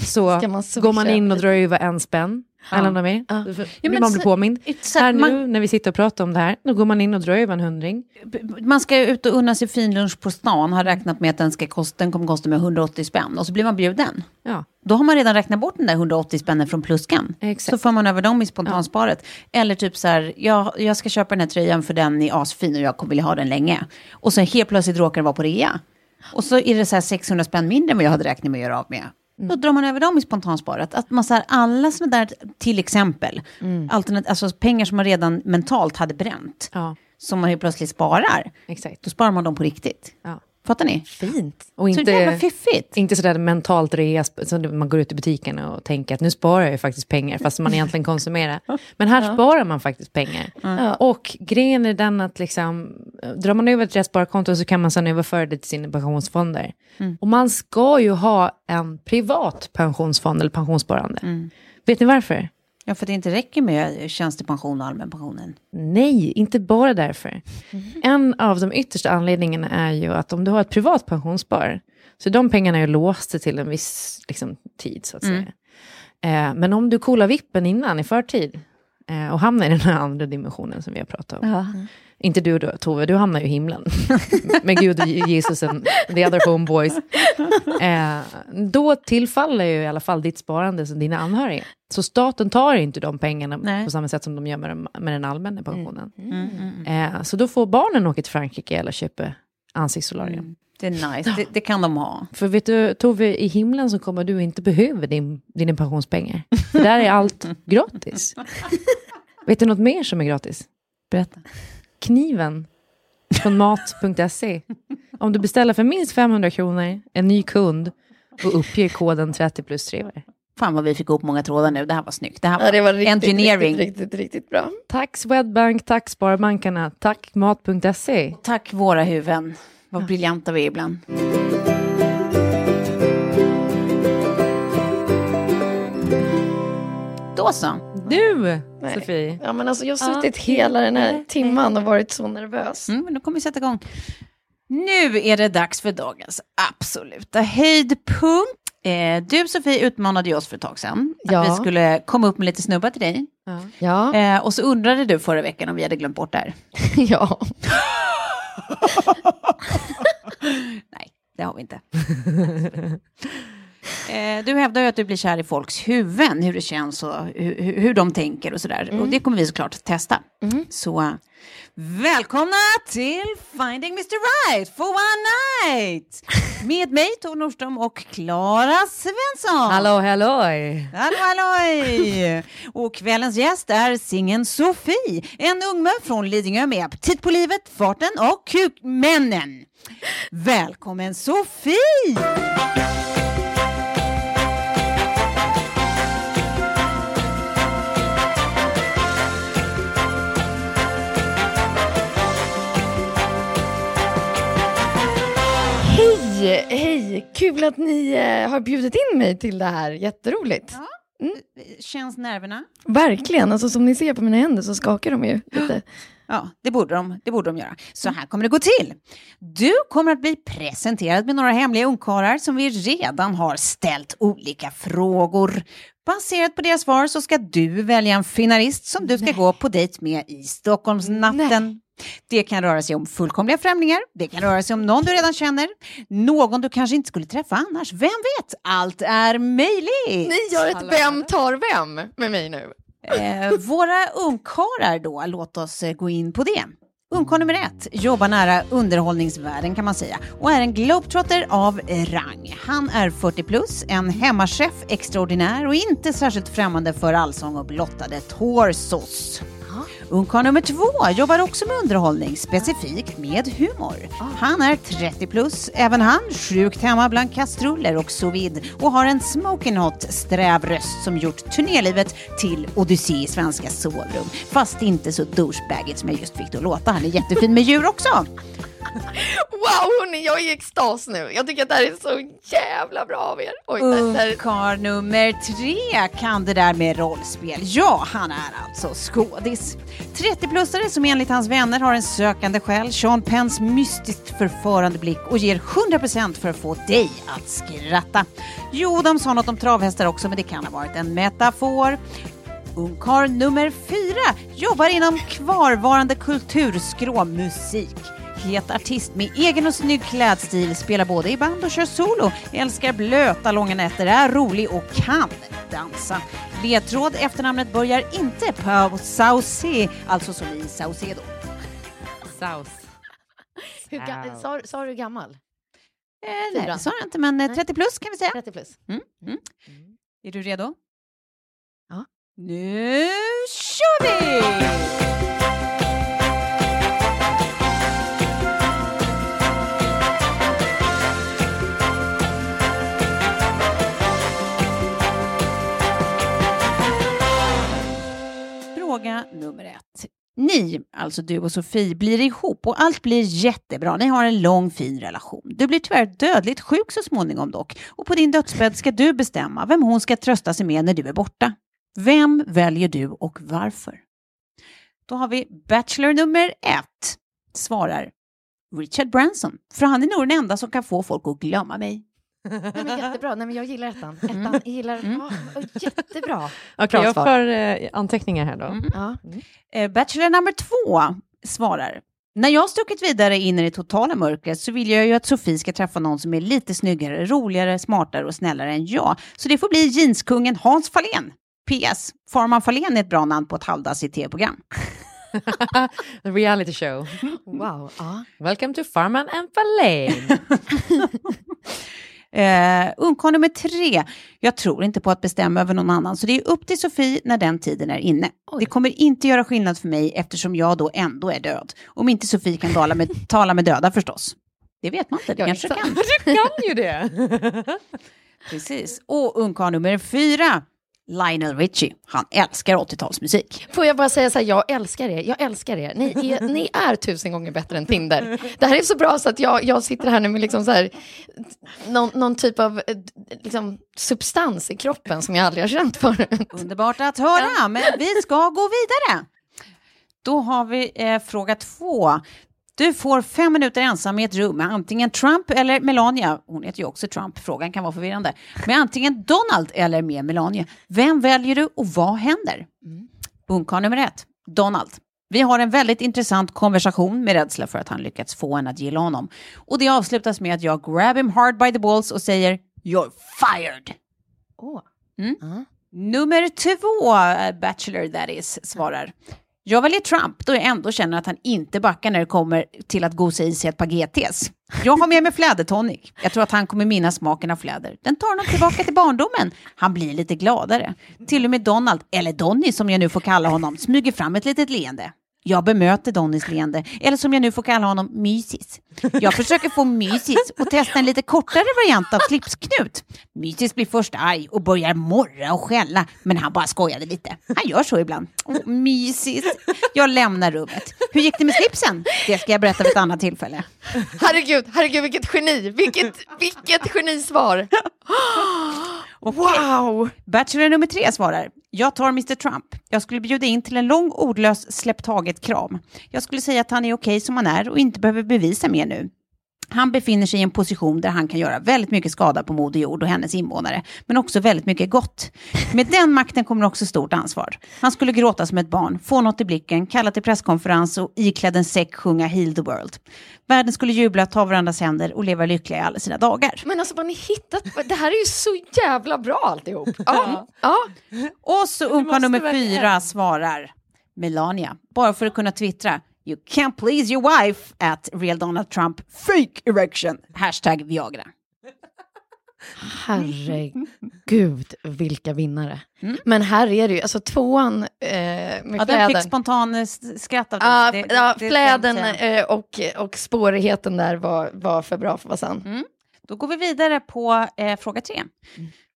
så man går man in och drar över en spänn. Mer. Ja. Då Ja, men man blir påmind. Här man- nu när vi sitter och pratar om det här, då går man in och drar över en hundring. Man ska ut och unna sig finlunch på stan, har räknat med att den, ska kosta, den kommer kosta med 180 spänn. Och så blir man bjuden. Ja, Då har man redan räknat bort den där 180 spännen från pluskan. Exakt. Så får man över dem i spontansparet. Eller typ så här, jag, jag ska köpa den här tröjan för den är asfin och jag kommer vilja ha den länge. Och så helt plötsligt råkar den vara på rea. Och så är det så här 600 spänn mindre än vad jag hade räknat med att göra av med. Då drar man över dem i spontansparet. Att man så här, alla är där, till exempel, alternat, alltså pengar som man redan mentalt hade bränt, ja som man helt plötsligt sparar, exakt. då sparar man dem på riktigt. Ja. Fattar ni? Fint. Och Så det är jävla inte, fiffigt. inte sådär mentalt rea, så man går ut i butiken och tänker att nu sparar jag ju faktiskt pengar, fast man egentligen konsumerar. Men här sparar man faktiskt pengar. Ja. Och grejen är den att liksom, drar man över ett rätt sparkonto så kan man sedan överföra det till sina pensionsfonder. Och man ska ju ha en privat pensionsfond eller pensionssparande. Vet ni varför? Ja, för det inte räcker med tjänstepension och allmänpensionen. Nej, inte bara därför. En av de yttersta anledningarna är ju att om du har ett privat pensionsspar, så de pengarna är ju låsta till en viss liksom, tid, så att säga. Eh, men om du coolar vippen innan, i förtid, eh, och hamnar i den här andra dimensionen som vi har pratat om. Ja. Inte du då, Tove, du hamnar ju i himlen. Med Gud Jesus and the other homeboys. Eh, då tillfaller ju i alla fall ditt sparande som dina anhöriga. Så staten tar inte de pengarna Nej. på samma sätt som de gör med, den- med den allmänna pensionen. Mm, Eh, så då får barnen åka till Frankrike eller köpa ansiktssolarium. Det är nice, det, det kan de ha. För vet du, Tove, i himlen så kommer du inte behöva din, dina pensionspengar. För där är allt gratis. vet du något mer som är gratis? Berätta. Kniven från mat.se. Om du beställer för minst 500 kronor, en ny kund och uppger koden 30 plus 3 Fan vad vi fick upp många trådar nu, det här var snyggt. Det här var, Ja, det var riktigt, engineering. riktigt, riktigt, riktigt bra. Tack Swedbank, tack Sparbankerna, tack mat.se. Tack våra huvuden. Vad briljanta vi är ibland. Då så. Du, Nej. Sofie. Ja, men alltså, jag har Ja, suttit hela den här timman och varit så nervös. Mm, men då kommer vi sätta igång. Nu är det dags för dagens absoluta höjdpunkt. Eh, du Sofie utmanade ju oss för ett tag sedan. Ja. Att vi skulle komma upp med lite snubbar till dig. Ja. Ja, Eh, och så undrade du förra veckan om vi hade glömt bort det här. ja. Nej, det har vi inte. eh, du hävdar ju att du blir kär i folks huvuden, hur det känns och hur, hur- de tänker och sådär. Och det kommer vi såklart testa. Så eh, välkomna till Finding Mr Right for one night! Med mig, Tove Nordström och Klara Svensson. Hallå, halloj! Hallå, halloj! Och kvällens gäst är singeln Sofie, en ungmö från Lidingö med aptit på livet, farten och kukmännen. Välkommen Sofie! Hej, hej! Kul att ni eh, har bjudit in mig till det här. Jätteroligt. Känns nerverna? Verkligen. Alltså, som ni ser på mina händer så skakar de ju lite. Ja, det borde, de, det borde de göra. Så här kommer det gå till. Du kommer att bli presenterad med några hemliga ungkarlar som vi redan har ställt olika frågor. Baserat på deras svar så ska du välja en finalist som du ska gå på dejt med i Stockholmsnatten. Det kan röra sig om fullkomliga främlingar, det kan röra sig om någon du redan känner, någon du kanske inte skulle träffa annars. Vem vet? Allt är möjligt! Ni gör ett Vem tar vem med mig nu. Eh, våra ungkarlar då, låt oss eh, gå in på det. Ungkarl nummer ett jobbar nära underhållningsvärlden kan man säga och är en globetrotter av rang. Han är 40 plus, en hemmachef extraordinär och inte särskilt främmande för allsång och blottade torsos. Ungkarl nummer två jobbar också med underhållning, specifikt med humor. Han är 30 plus, även han sjukt hemma bland kastruller och sous vide och har en smoking hot sträv röst som gjort turnélivet till odyssé i svenska sovrum. Fast inte så douchebagigt som jag just fick det att låta. Han är jättefin med djur också. Wow, hörni, jag är i extas nu. Jag tycker att det här är så jävla bra av er. Oj. Ungkarl nummer tre kan det där med rollspel. Ja, han är alltså skådis. 30-plussare som enligt hans vänner har en sökande själ, Sean Penns mystiskt förförande blick och ger 100% för att få dig att skratta. Jo, de sa något om travhästar också, men det kan ha varit en metafor. Ungkarl nummer fyra jobbar inom kvarvarande kulturskrå musik. Het artist med egen och snygg klädstil, spelar både i band och kör solo, älskar blöta långa nätter, är rolig och kan dansa. Ledtråd efternamnet börjar inte på Sauce, alltså som i Saucedo. South. Hur ga- sa, sa du gammal? Eh, nej, det sa jag inte, men eh, 30 plus kan vi säga. 30 plus. Mm, mm. Är du redo? Ja. Nu kör vi! Fråga nummer ett. Ni, alltså du och Sofie, blir ihop och allt blir jättebra. Ni har en lång fin relation. Du blir tyvärr dödligt sjuk så småningom dock och på din dödsbädd ska du bestämma vem hon ska trösta sig med när du är borta. Vem väljer du och varför? Då har vi Bachelor nummer ett. Svarar Richard Branson, för han är nog den enda som kan få folk att glömma mig. Nej, men jättebra. Nej, men jag gillar ettan. ettan jag gillar... Mm. Ah, jättebra. Okej, Bra jag får eh, anteckningar här då. Mm. Ja. Eh, Bachelor nummer två svarar när jag stuckit vidare in i det totala mörkret så vill jag ju att Sofie ska träffa någon som är lite snyggare, roligare, smartare och snällare än jag. Så det får bli jeanskungen Hans Fahlén. PS. Farman Fahlén är ett bra namn på ett halvdassigt tv-program. Reality show. Wow. Ja. Welcome to Farman and Fahlén. Eh, ungkarl nummer tre. Jag tror inte på att bestämma över någon annan, så det är upp till Sofie när den tiden är inne. Det kommer inte göra skillnad för mig eftersom jag då ändå är död. Om inte Sofie kan tala med, tala med döda förstås. Det vet man inte, det kanske exakt. kan. du kan ju det. Precis. Och ungkarl nummer fyra. Lionel Richie. Han älskar 80-talsmusik. Får jag bara säga så här, jag älskar er. Jag älskar er. Ni är, ni är tusen gånger bättre än Tinder. Det här är så bra så att jag, jag sitter här nu med liksom så här, någon, någon typ av eh, liksom, substans i kroppen som jag aldrig har känt förut. Underbart att höra, men vi ska gå vidare. Då har vi eh, fråga två. Du får fem minuter ensam i ett rum med antingen Trump eller Melania. Hon heter ju också Trump, frågan kan vara förvirrande. Med antingen Donald eller med Melania. Vem väljer du och vad händer? Ungkarl nummer ett, Donald. Vi har en väldigt intressant konversation med rädsla för att han lyckats få en att gilla honom. Och det avslutas med att jag grab him hard by the balls och säger You're fired! Åh. Mm. Ja. Nummer två, Bachelor that is, svarar. Jag väljer Trump då jag ändå känner att han inte backar när det kommer till att gosa i sig ett par GTs. Jag har med mig flädertonic. Jag tror att han kommer minnas smaken av fläder. Den tar honom tillbaka till barndomen. Han blir lite gladare. Till och med Donald, eller Donny som jag nu får kalla honom, smyger fram ett litet leende. Jag bemöter Donnys leende, eller som jag nu får kalla honom, Mysis. Jag försöker få Mysis att testa en lite kortare variant av slipsknut. Mysis blir först arg och börjar morra och skälla, men han bara skojade lite. Han gör så ibland. Oh, Mysis. Jag lämnar rummet. Hur gick det med slipsen? Det ska jag berätta vid ett annat tillfälle. Herregud, herregud vilket geni, vilket, vilket genisvar. Wow! Bachelor nummer tre svarar. Jag tar Mr Trump. Jag skulle bjuda in till en lång ordlös släpp taget-kram. Jag skulle säga att han är okej som han är och inte behöver bevisa mer nu. Han befinner sig i en position där han kan göra väldigt mycket skada på Moder Jord och hennes invånare, men också väldigt mycket gott. Med den makten kommer också stort ansvar. Han skulle gråta som ett barn, få något i blicken, kalla till presskonferens och iklädd en säck sjunga Heal the World. Världen skulle jubla, ta varandras händer och leva lyckliga i alla sina dagar. Men alltså vad ni hittat, det här är ju så jävla bra alltihop. Ja, ja. Och så ungkarl nummer fyra svarar Melania, bara för att kunna twittra. You can't please your wife at real Donald Trump fake erection. Hashtag Viagra. Herregud, vilka vinnare. Men här är det ju, alltså tvåan eh, med Ja, den fläden. fick spontan eh, skratt av den. Det- ja, det- fläden eh, och, och spårigheten där var, var för bra för att vara sann. Då går vi vidare på eh, fråga tre.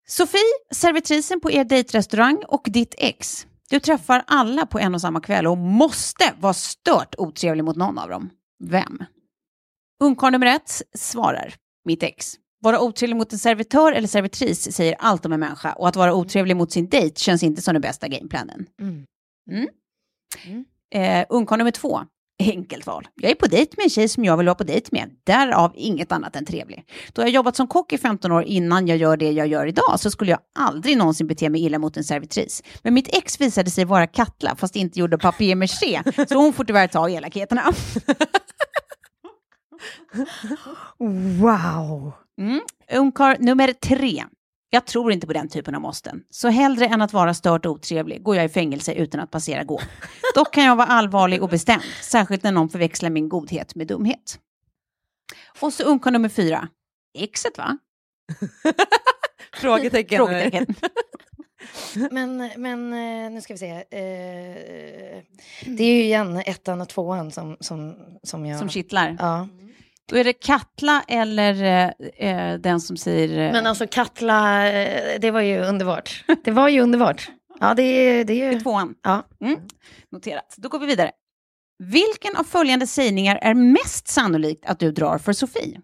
Sofie, servitrisen på er dejtrestaurang och ditt ex. Du träffar alla på en och samma kväll och måste vara stört otrevlig mot någon av dem. Vem? Ungkarl nummer ett svarar, mitt ex. Vara otrevlig mot en servitör eller servitris säger allt om en människa och att vara otrevlig mot sin dejt känns inte som den bästa gameplanen. Mm. Mm. Mm. Eh, ungkarl nummer två, enkelt val. Jag är på dejt med en tjej som jag vill vara på dejt med, därav inget annat än trevlig. Då jag jobbat som kock i 15 år innan jag gör det jag gör idag så skulle jag aldrig någonsin bete mig illa mot en servitris. Men mitt ex visade sig vara Katla, fast inte gjorde papier-maché, så hon får tyvärr ta elakheterna. Wow. Mm. Ungkarl nummer tre. Jag tror inte på den typen av måsten. Så hellre än att vara stört otrevlig går jag i fängelse utan att passera gå. Dock kan jag vara allvarlig och bestämd, särskilt när någon förväxlar min godhet med dumhet. Och så ungkarl nummer fyra. Exet va? Frågetecken. Frågetecken. Men, men eh, nu ska vi se. Eh, det är ju igen ettan och tvåan som, som, som jag... Som kittlar. Ja. Då är det Katla eller eh, eh, den som säger... Eh, Men alltså Katla, eh, det var ju underbart. Det var ju underbart. Ja, det är det är ju... tvåan. Ja. Mm. Noterat. Då går vi vidare. Vilken av följande sägningar är mest sannolikt att du drar för Sofie?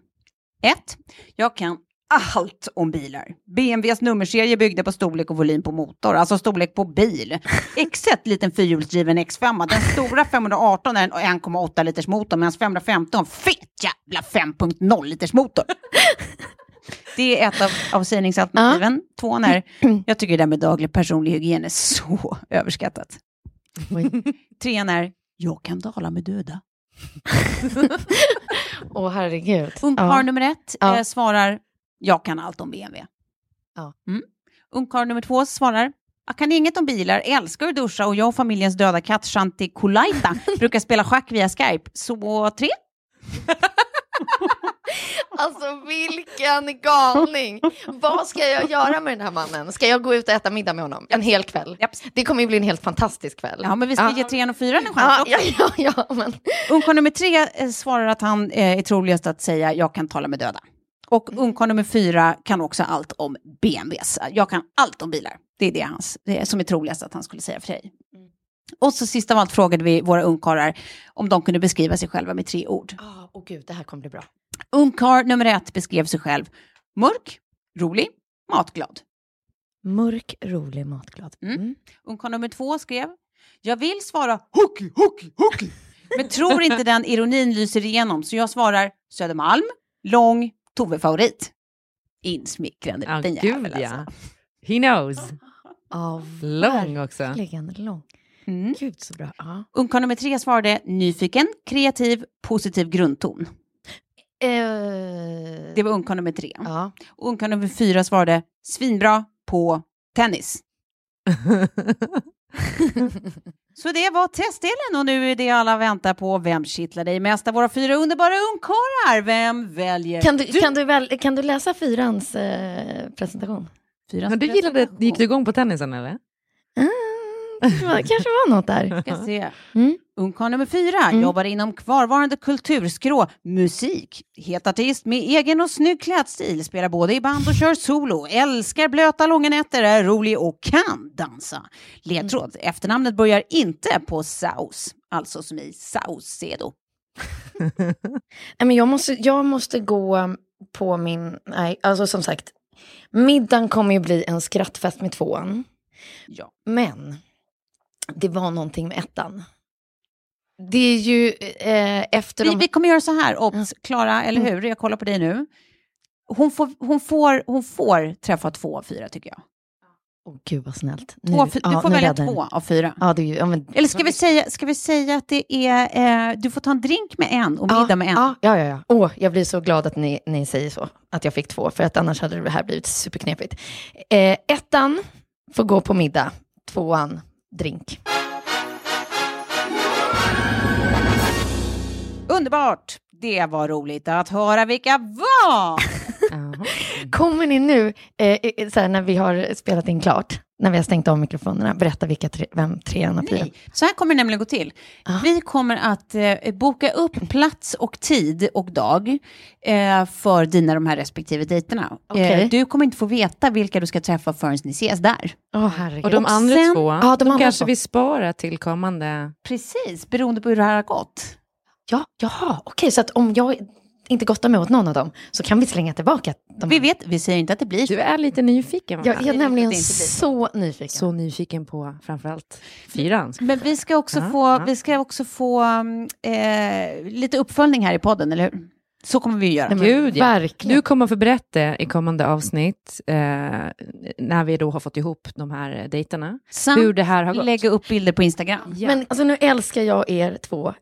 1. Jag kan allt om bilar. BMWs nummerserie byggde på storlek och volym på motor, alltså storlek på bil. X1, liten fyrhjulsdriven X5. Den stora 518 är en 1,8 liters motor, medan 515 har en fet jävla 5.0 liters motor. Det är ett av, av sägningsalternativen. Tvåan är, jag tycker det där med daglig personlig hygien är så överskattat. Trean är, jag kan tala med döda. Åh herregud. Ungkarl Ja. nummer ett Ja. eh, svarar, jag kan allt om BMW. Ja. Mm. Ungkarl nummer två svarar, jag kan inget om bilar, älskar att duscha och jag och familjens döda katt Shanti Kulaita brukar spela schack via Skype. Så tre? Alltså vilken galning! Vad ska jag göra med den här mannen? Ska jag gå ut och äta middag med honom en hel kväll? Japp. Det kommer ju bli en helt fantastisk kväll. Ja, men vi ska Ja. ge trean och fyran en chans Ja, också. ja, ja, ja, men... Ungkarl nummer tre eh, svarar att han eh, är troligast att säga jag kan tala med döda. Och ungkarl nummer fyra kan också allt om BMWs. Jag kan allt om bilar. Det är det, hans, det är som är troligast att han skulle säga för dig. Och så sist av allt frågade vi våra ungkarlar om de kunde beskriva sig själva med tre ord. Åh oh, gud, det här kommer bli bra. Ungkarl nummer ett beskrev sig själv mörk, rolig, matglad. Mörk, rolig, matglad. Mm. Ungkarl nummer två skrev jag vill svara hockey, hockey, hockey. Men tror inte den ironin lyser igenom så jag svarar Södermalm, lång, Tove-favorit. Insmickrande Ja, liten jävel ja. alltså. He knows. Ja, Lång också. verkligen lång. Mm. Gud så bra. Ja. Ungkarl nummer tre svarade nyfiken, kreativ, positiv grundton. Eh, Det var ungkarl nummer tre. ja. Och ungkarl nummer fyra svarade svinbra på tennis. Så det var testdelen och nu är det alla väntar på. Vem kittlar dig mest av våra fyra underbara ungkarlar? Vem väljer Kan, du, Kan, du väl, kan du läsa fyrans eh, presentation? Fyra Men du gillade, gick du igång på tennisen eller? Det kanske var något där. Ska se. Mm. Ungkarl nummer fyra jobbar inom kvarvarande kulturskrå, musik. Het artist med egen och snygg klädstil, spelar både i band och kör solo, älskar blöta långa nätter, är rolig och kan dansa. Ledtråd, efternamnet börjar inte på Saus, alltså som i men jag, måste, jag måste gå på min... Nej, alltså som sagt. Middagen kommer ju bli en skrattfest med tvåan. Ja. Men det var någonting med ettan. Det är ju eh, efter Vi, de... vi kommer göra så här, obs, Klara, eller hur? Jag kollar på dig nu. Hon får, hon, får, hon får träffa två av fyra tycker jag. Åh gud vad snällt. Två, av fy- du ja, får nu välja två av fyra. Ja, det ja, men, Eller ska vi, säga, ska vi säga att det är, eh, du får ta en drink med en och middag med en? Ja, ja, ja. ja. Åh, jag blir så glad att ni, ni säger så, att jag fick två, för att annars hade det här blivit superknepigt. Eh, ettan får gå på middag, tvåan drink. Underbart! Det var roligt att höra vilka var. Kommer ni nu, eh, så här, när vi har spelat in klart, när vi har stängt av mikrofonerna, berätta vilka tre, vem trean fyran? Nej, så här kommer det nämligen gå till. Vi kommer att eh, boka upp plats och tid och dag eh, för dina de här respektive dejterna. Eh, du kommer inte få veta vilka du ska träffa förrän ni ses där. Åh, herregud. Och de Och andra sen- två, Ja, de de andra kanske två. vi sparar till kommande... Precis, beroende på hur det här har gått. Ja, jaha, okej, så att om jag... inte gottar mig åt någon av dem så kan vi slänga tillbaka dem. Vi vet, vi säger inte att det blir. Du är lite nyfiken. Jag är nämligen så nyfiken. Så nyfiken på framförallt fyran. Men vi ska också Ja, få, ja. vi ska också få mm, eh, lite uppföljning här i podden, eller hur? Så kommer vi att göra. Nej, men Gud, ja. Verkligen. Du kommer att få berätta i kommande avsnitt, eh, när vi då har fått ihop de här dejterna, Samt hur det här har gått. lägga upp bilder på Instagram. Ja. Men alltså, nu älskar jag er två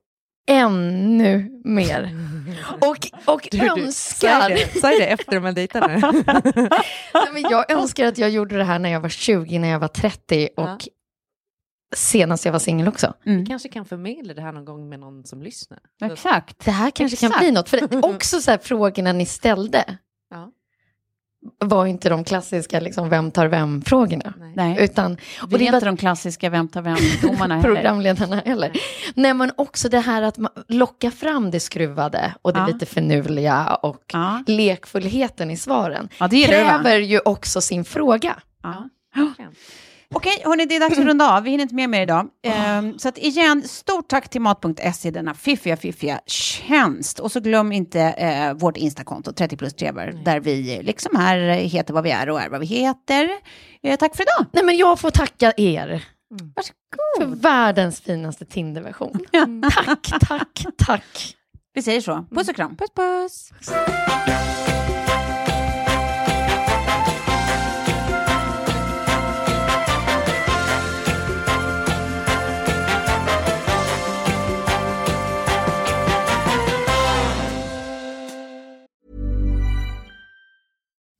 ännu mer. Och, och önskar... Säg det, det efter de här dejterna. Nej, men jag önskar att jag gjorde det här när jag var 20, när jag var 30 och Ja. senast jag var singel också. Mm. kanske kan förmedla det här någon gång med någon som lyssnar. Exakt. Det här kanske kan Exakt. bli något. För också så här, frågorna ni ställde. Var inte de klassiska liksom, vem tar vem-frågorna. Nej. Nej. Utan, och Vi det är inte de klassiska vem tar vem-domarna heller. programledarna heller. Nej men också det här att man locka fram det skruvade och det Ja. lite finurliga och Ja. lekfullheten i svaren. Ja, det? Kräver ju också sin fråga. Ja. Okej, hörni, det är dags att runda av. Vi hinner inte med mer idag. Ehm, så att igen, stort tack till Mat.se, denna fiffiga, fiffiga tjänst. Och så glöm inte eh, vårt Instakonto, 30 plus trevar, där vi liksom här heter vad vi är och är vad vi heter. Eh, tack för idag. Nej men jag får tacka er för Varsågod. världens finaste Tinderversion. Tack, tack, tack. Vi säger så. Puss och kram. Puss puss!